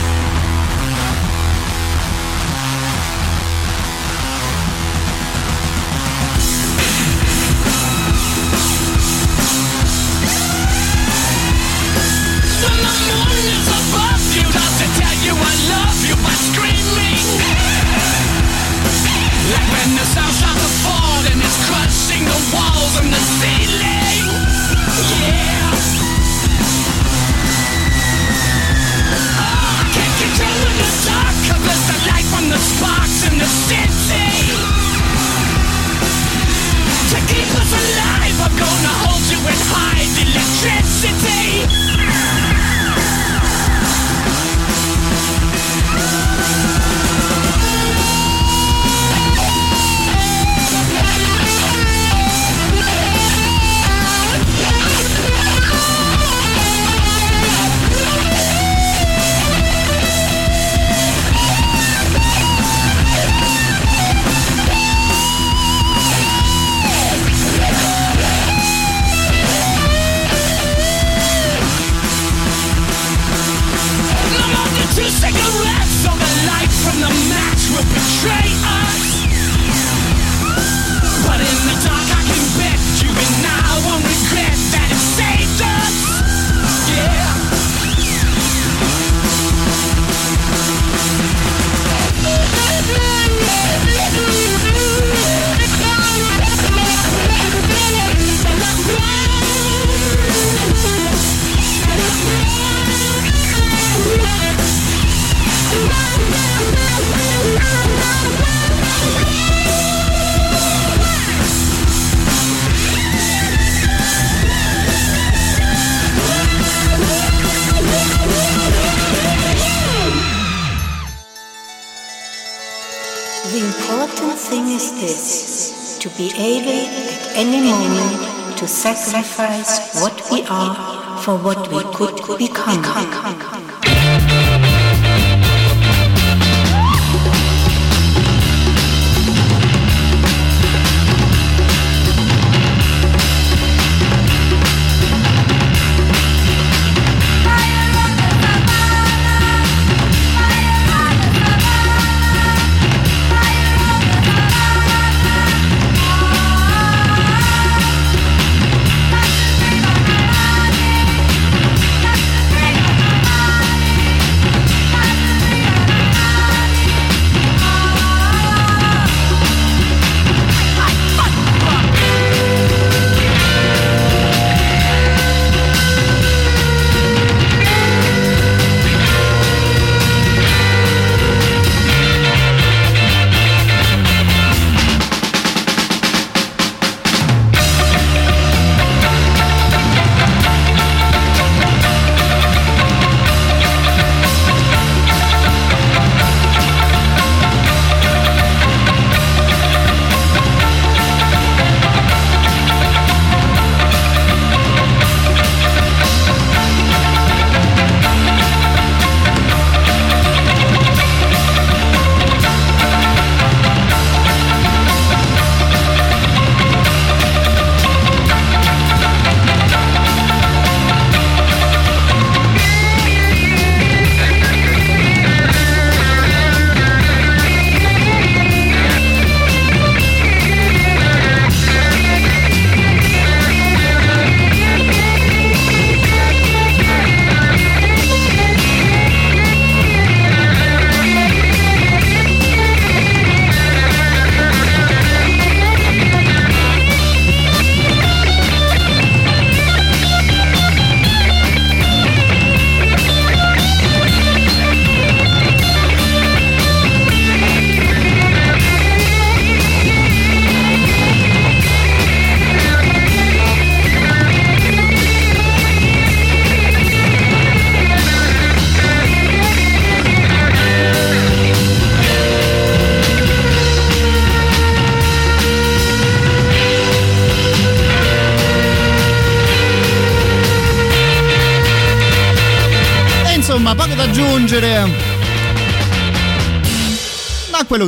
for what we could become.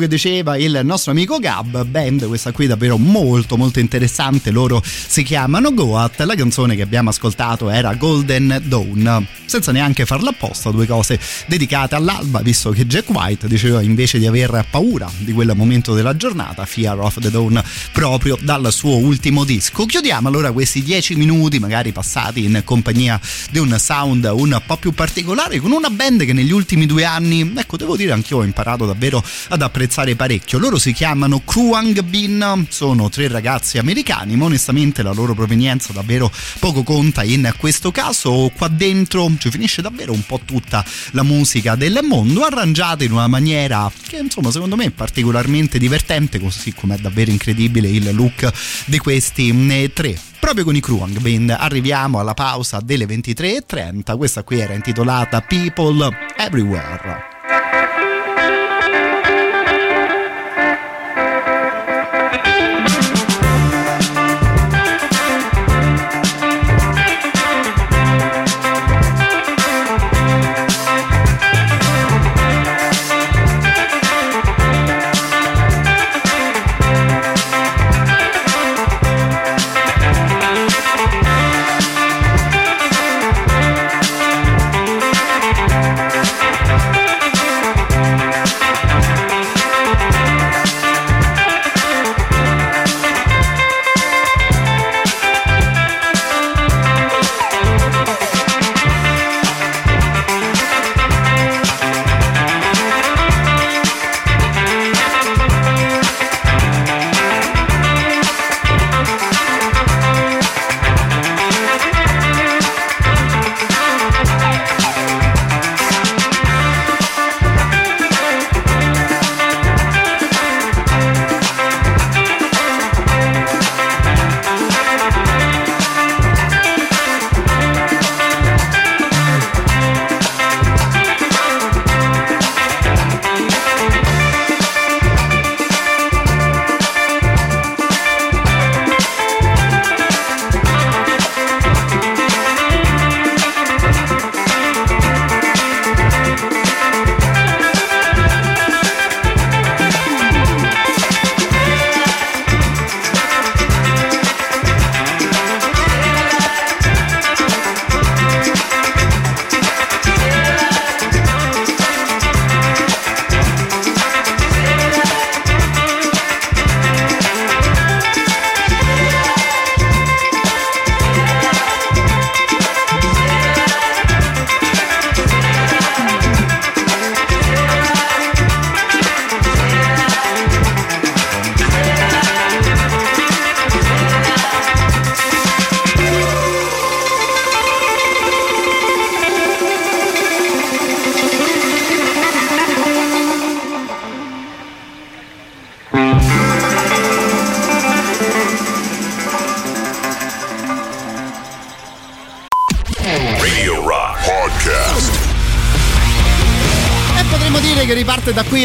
Che diceva il nostro amico Gab, band questa qui davvero molto molto interessante, loro si chiamano Goat, la canzone che abbiamo ascoltato era Golden Dawn, senza neanche farla apposta, due cose dedicate all'alba, visto che Jack White diceva invece di aver paura di quel momento della giornata, Fear of the Dawn, proprio dal suo ultimo disco. Chiudiamo allora questi dieci minuti, magari passati in compagnia di un sound un po' più particolare, con una band che negli ultimi due anni, ecco devo dire anch'io ho imparato davvero ad apprezzare parecchio. Loro si chiamano Kruang Bin, sono tre ragazzi americani, ma onestamente la loro provenienza davvero poco conta in questo caso. Qua dentro ci finisce davvero un po' tutta la musica del mondo, arrangiata in una maniera che insomma secondo me è particolarmente divertente, così come è davvero incredibile il look di questi eh, tre proprio con i Kruang Band arriviamo alla pausa delle 23.30 questa qui era intitolata People Everywhere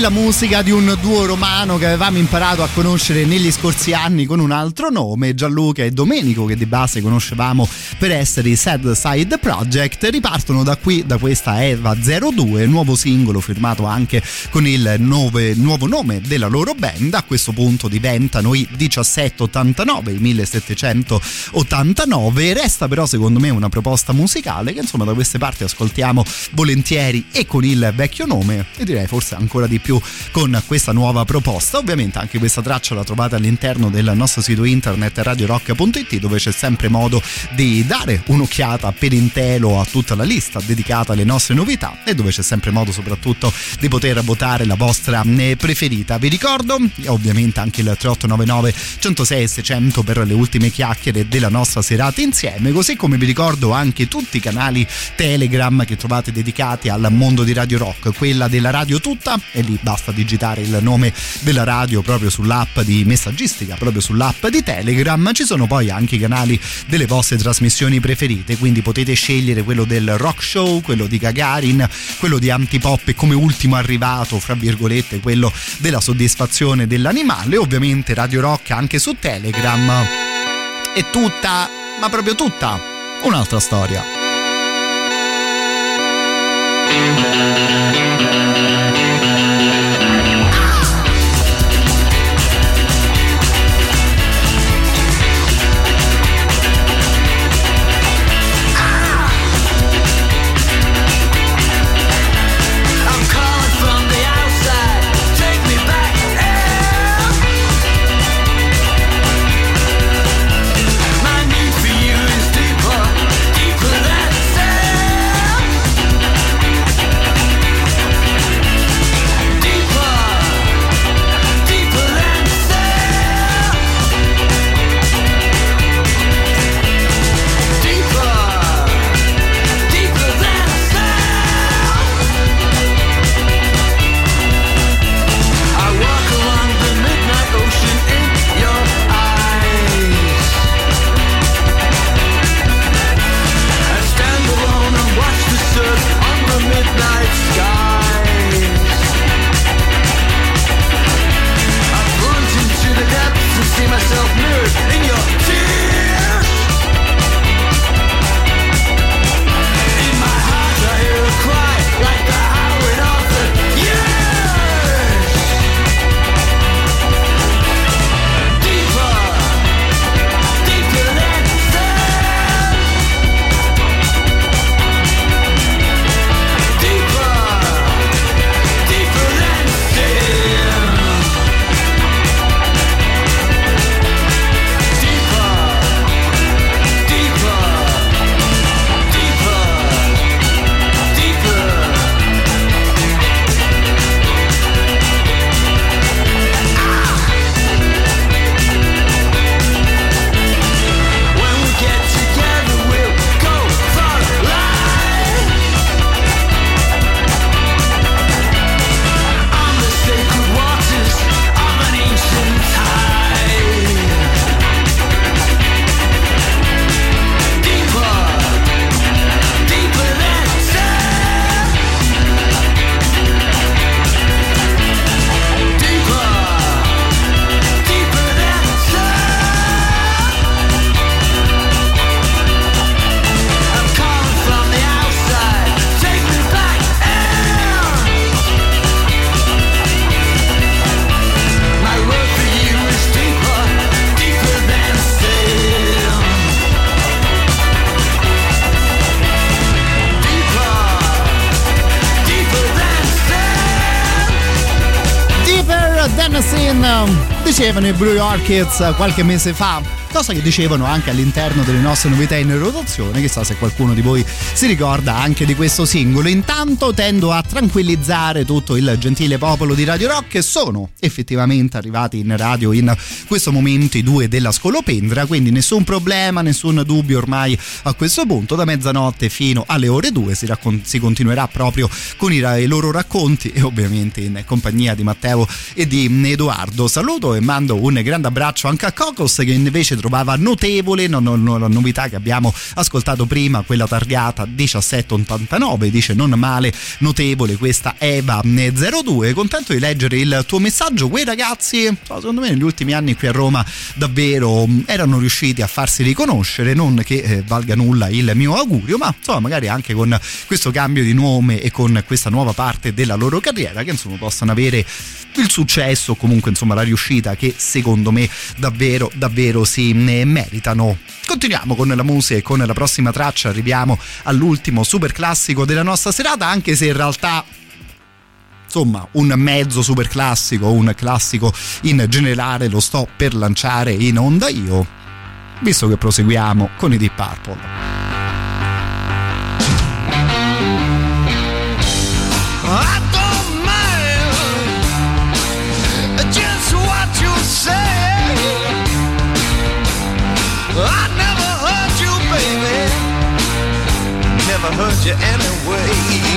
la musica di un duo romano che avevamo imparato a conoscere negli scorsi anni con un altro nome, Gianluca e Domenico, che di base conoscevamo per essere i Sad Side Project. Ripartono da qui, da questa Eva 02, nuovo singolo firmato anche con il nove- nuovo nome della loro band. A questo punto diventano i 1789, i 1789. Resta però secondo me una proposta musicale che insomma da queste parti ascoltiamo volentieri e con il vecchio nome e direi forse ancora di più con questa nuova proposta. Ovviamente anche questa traccia la trovate all'interno del nostro sito internet radiorock.it dove c'è sempre modo di dare un'occhiata per intero a tutta la lista dedicata alle nostre novità e dove c'è sempre modo soprattutto di poter votare la vostra eh, preferita. Vi ricordo ovviamente anche il 3899 106 600 per le ultime chiacchiere della nostra serata insieme, così come vi ricordo anche tutti i canali Telegram che trovate dedicati al mondo di Radio Rock, quella della radio tutta e lì basta digitare il nome della radio proprio sull'app di messaggistica, proprio sull'app di Telegram. Ci sono poi anche i canali delle vostre trasmissioni preferite, quindi potete scegliere quello del rock show, quello di Gagarin, quello di Antipop e come ultimo arrivato, fra virgolette, quello della soddisfazione dell'animale. Ovviamente Radio Rock anche su Telegram. È tutta, ma proprio tutta, un'altra storia. I'm dicevano i Blue Orchids qualche mese fa cosa che dicevano anche all'interno delle nostre novità in rotazione chissà se qualcuno di voi si ricorda anche di questo singolo. Intanto tendo a tranquillizzare tutto il gentile popolo di Radio Rock che sono effettivamente arrivati in radio in questo momento i due della Scolopendra quindi nessun problema nessun dubbio ormai a questo punto. Da mezzanotte fino alle ore 2 si, raccon- si continuerà proprio con i, ra- i loro racconti e ovviamente in compagnia di Matteo e di Edoardo. Saluto e mando un grande abbraccio anche a Cocos che invece trovava notevole no- no- no- la novità che abbiamo ascoltato prima quella targata 1789 dice non male notevole questa Eva 02 contento di leggere il tuo messaggio. Quei ragazzi insomma, secondo me negli ultimi anni qui a Roma davvero mh, erano riusciti a farsi riconoscere non che eh, valga nulla il mio augurio ma insomma magari anche con questo cambio di nome e con questa nuova parte della loro carriera che insomma possano avere il successo comunque insomma la riuscita che secondo me davvero davvero si ne meritano. Continuiamo con la musica e con la prossima traccia arriviamo all'ultimo super classico della nostra serata anche se in realtà insomma un mezzo super classico un classico in generale lo sto per lanciare in onda io visto che proseguiamo con i Deep Purple hurt you anyway.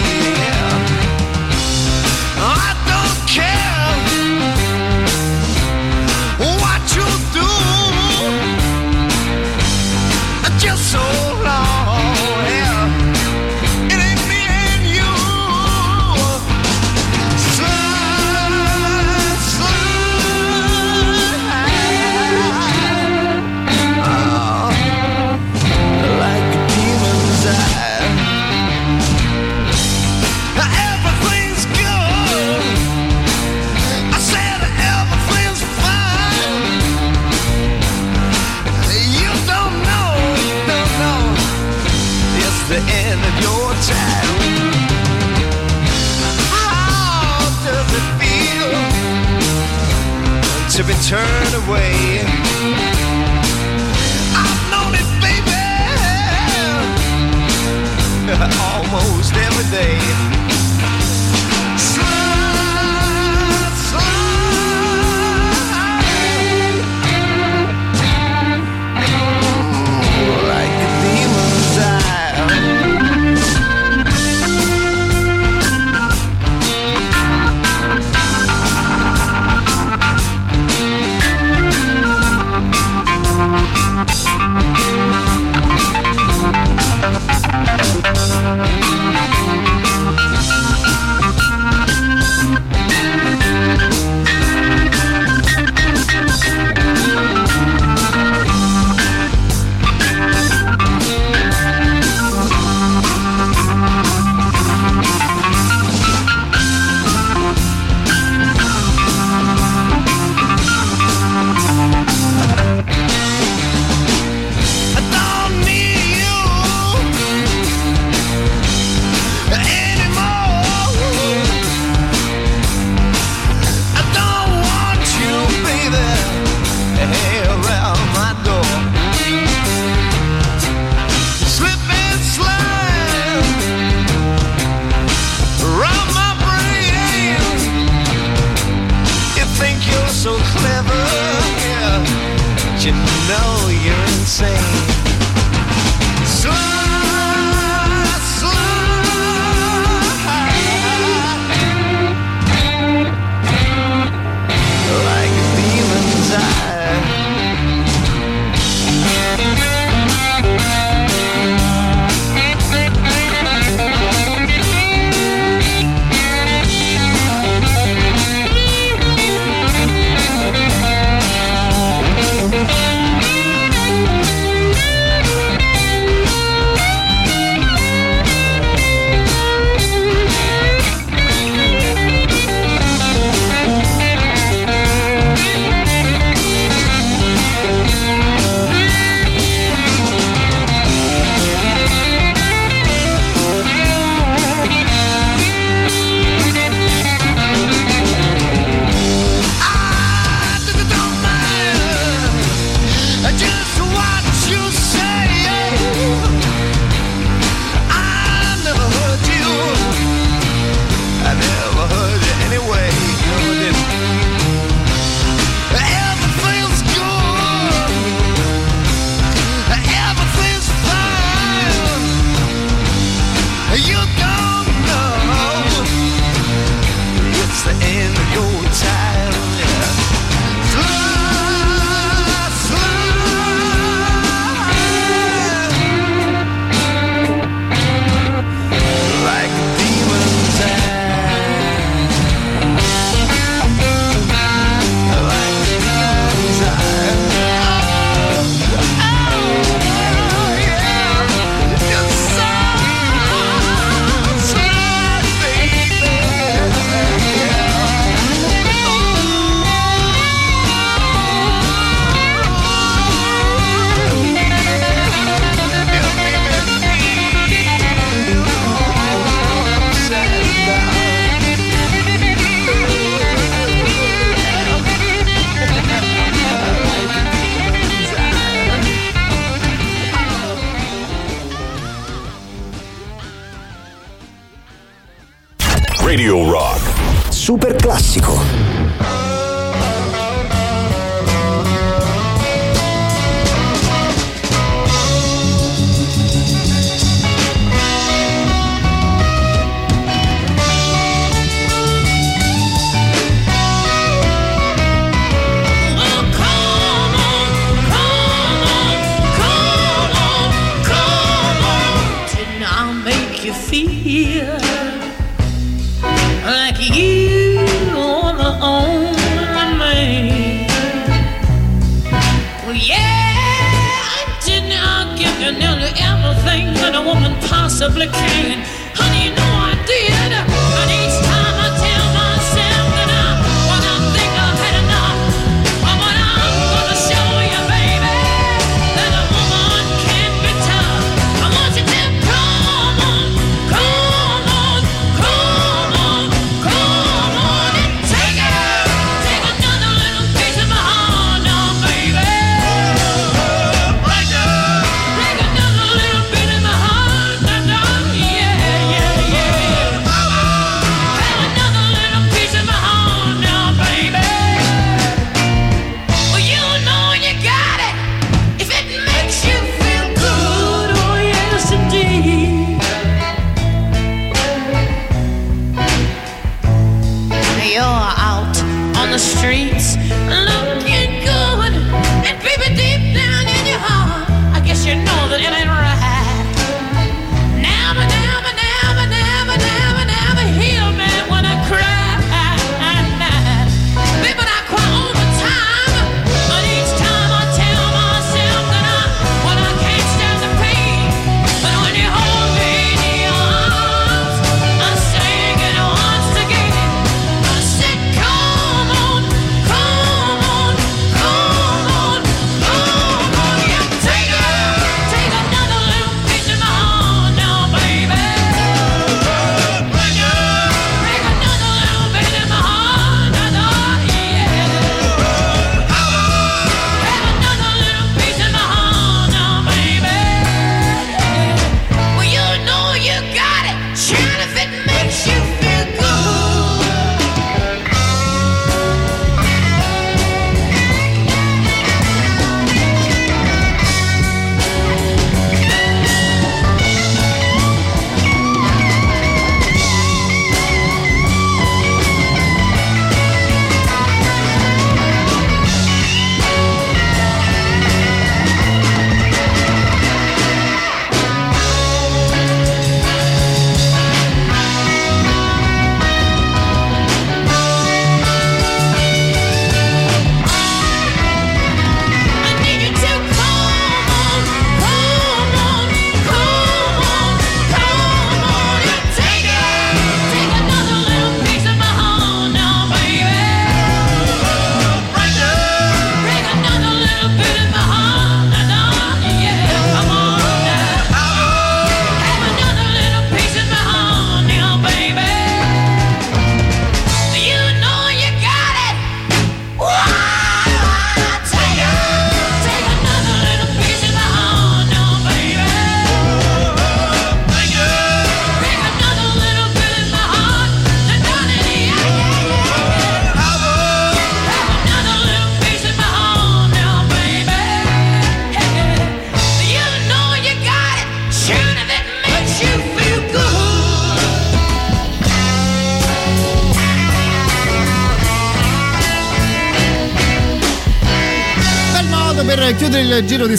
the end of your time. How does it feel to be turned away? I've known it, baby, almost every day.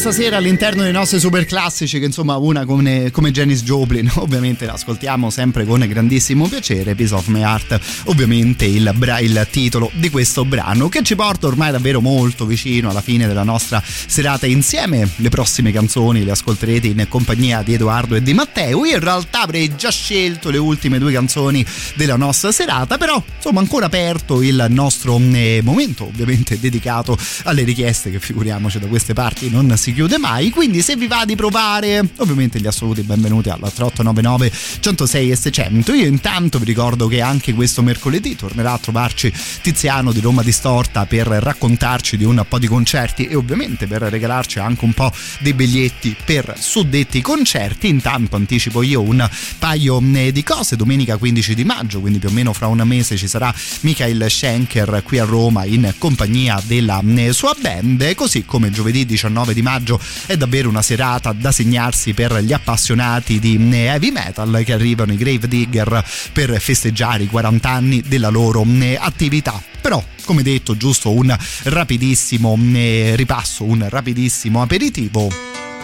Stasera all'interno dei nostri super classici, che insomma una come, come Janis Joplin, ovviamente l'ascoltiamo sempre con grandissimo piacere. Piece of My Heart, ovviamente il, il titolo di questo brano che ci porta ormai davvero molto vicino alla fine della nostra serata insieme. Le prossime canzoni le ascolterete in compagnia di Edoardo e di Matteo. Io in realtà avrei già scelto le ultime due canzoni della nostra serata, però insomma ancora aperto il nostro eh, momento, ovviamente dedicato alle richieste che figuriamoci da queste parti non si chiude mai. Quindi se vi va di provare, ovviamente gli assoluti benvenuti alla 3899 106 e 600. Io intanto vi ricordo che anche questo mercoledì tornerà a trovarci Tiziano di Roma Distorta per raccontarci di un po' di concerti e ovviamente per regalarci anche un po' dei biglietti per suddetti concerti. Intanto anticipo io un paio eh, di cose. Domenica 15 di maggio, quindi più o meno fra un mese ci sarà Michael Schenker qui a Roma in compagnia della eh, sua band, così come giovedì 19 di maggio è davvero una serata da segnarsi per gli appassionati di eh, heavy metal che arrivano i Grave Digger per festeggiare i 40 anni della loro eh, attività. Però, come detto, giusto un rapidissimo ripasso, un rapidissimo aperitivo,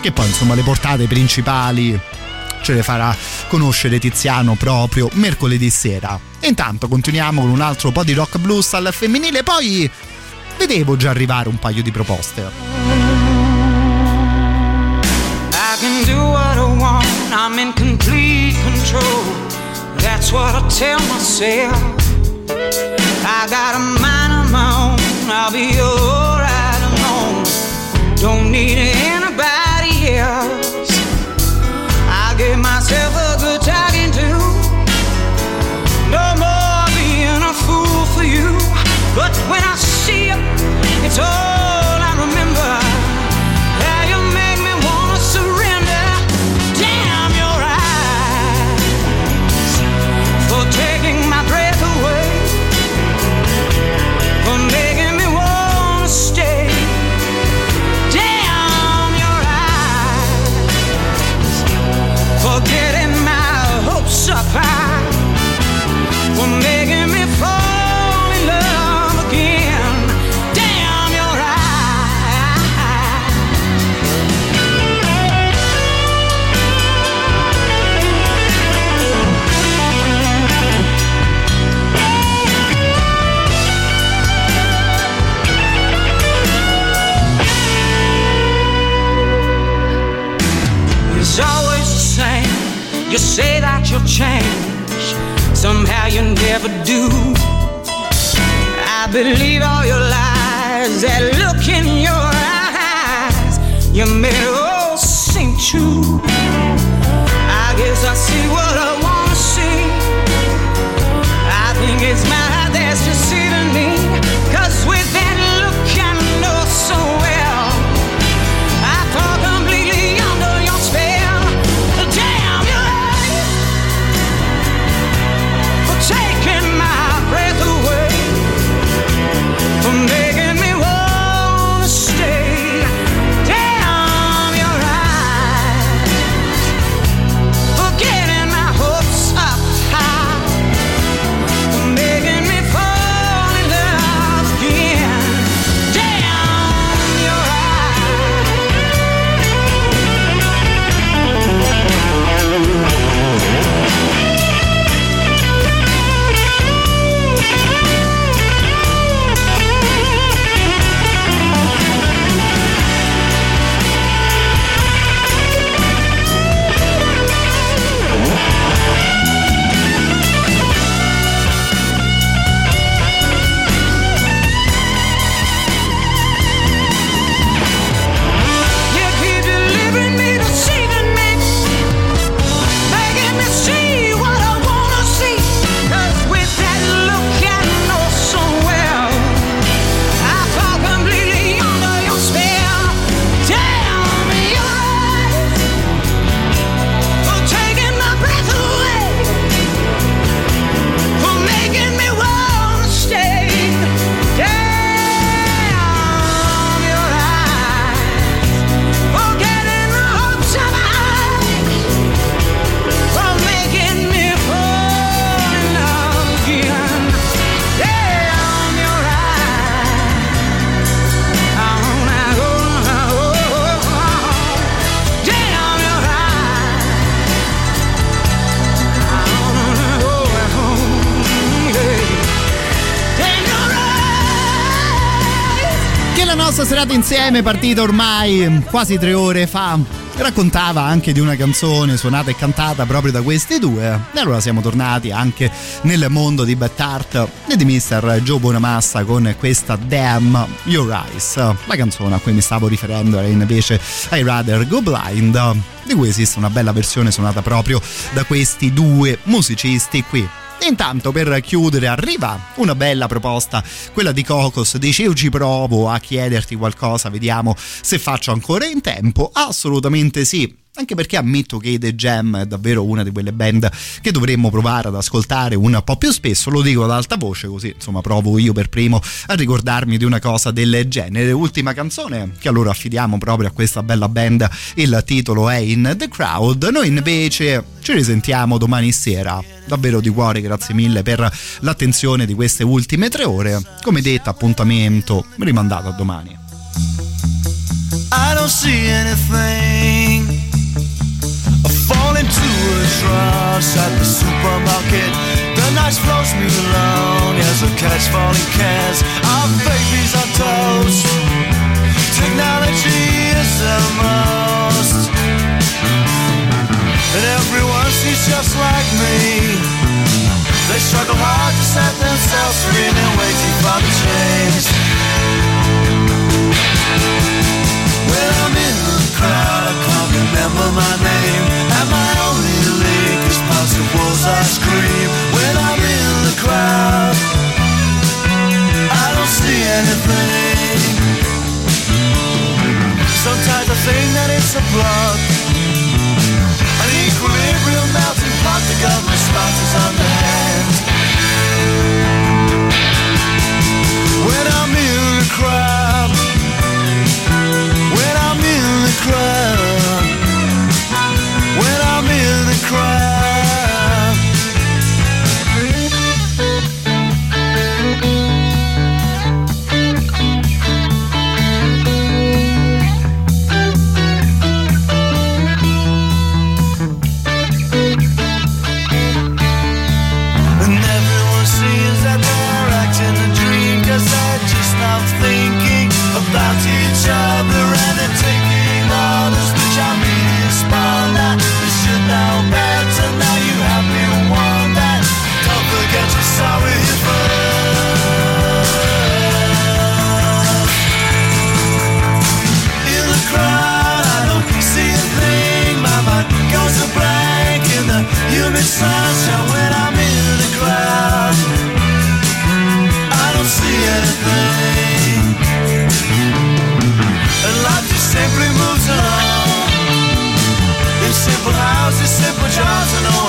che poi insomma le portate principali ce le farà conoscere Tiziano proprio mercoledì sera. E intanto continuiamo con un altro po' di rock blues al femminile, poi vedevo già arrivare un paio di proposte. I can do what I want, I'm in complete control. That's what I tell myself. I got a mind of my own, I'll be alright alone. Don't need anybody else. I give myself a guitar change, somehow you never do. I believe all your lies, that look in your eyes, you made all seem true. I guess I see what serata insieme, partita ormai quasi tre ore fa. Raccontava anche di una canzone suonata e cantata proprio da questi due. E allora siamo tornati anche nel mondo di Bad Art e di Mr. Joe Bonamassa con questa Damn Your Eyes. La canzone a cui mi stavo riferendo era invece I Rather Go Blind, di cui esiste una bella versione suonata proprio da questi due musicisti qui. Intanto per chiudere arriva una bella proposta, quella di Cocos, dice io ci provo a chiederti qualcosa, vediamo se faccio ancora in tempo, assolutamente sì. Anche perché ammetto che The Jam è davvero una di quelle band che dovremmo provare ad ascoltare un po' più spesso, lo dico ad alta voce così insomma provo io per primo a ricordarmi di una cosa del genere. Ultima canzone che allora affidiamo proprio a questa bella band, il titolo è In The Crowd, noi invece ci risentiamo domani sera. Davvero di cuore grazie mille per l'attenzione di queste ultime tre ore. Come detto appuntamento rimandato a domani. I don't see anything. I fall into a trance at the supermarket. The night flows me along as I catch falling cans. Our babies on toast. Technology is the most. And everyone seems just like me. They struggle hard to set themselves free and they're waiting for the change. When I'm in the crowd, I can't remember my name. I scream. When I'm in the crowd, I don't see anything. Sometimes I think that it's a plot. An equilibrium melting sponsors on the. When I'm in the crowd, when I'm in the crowd, simple houses, simple jobs, and no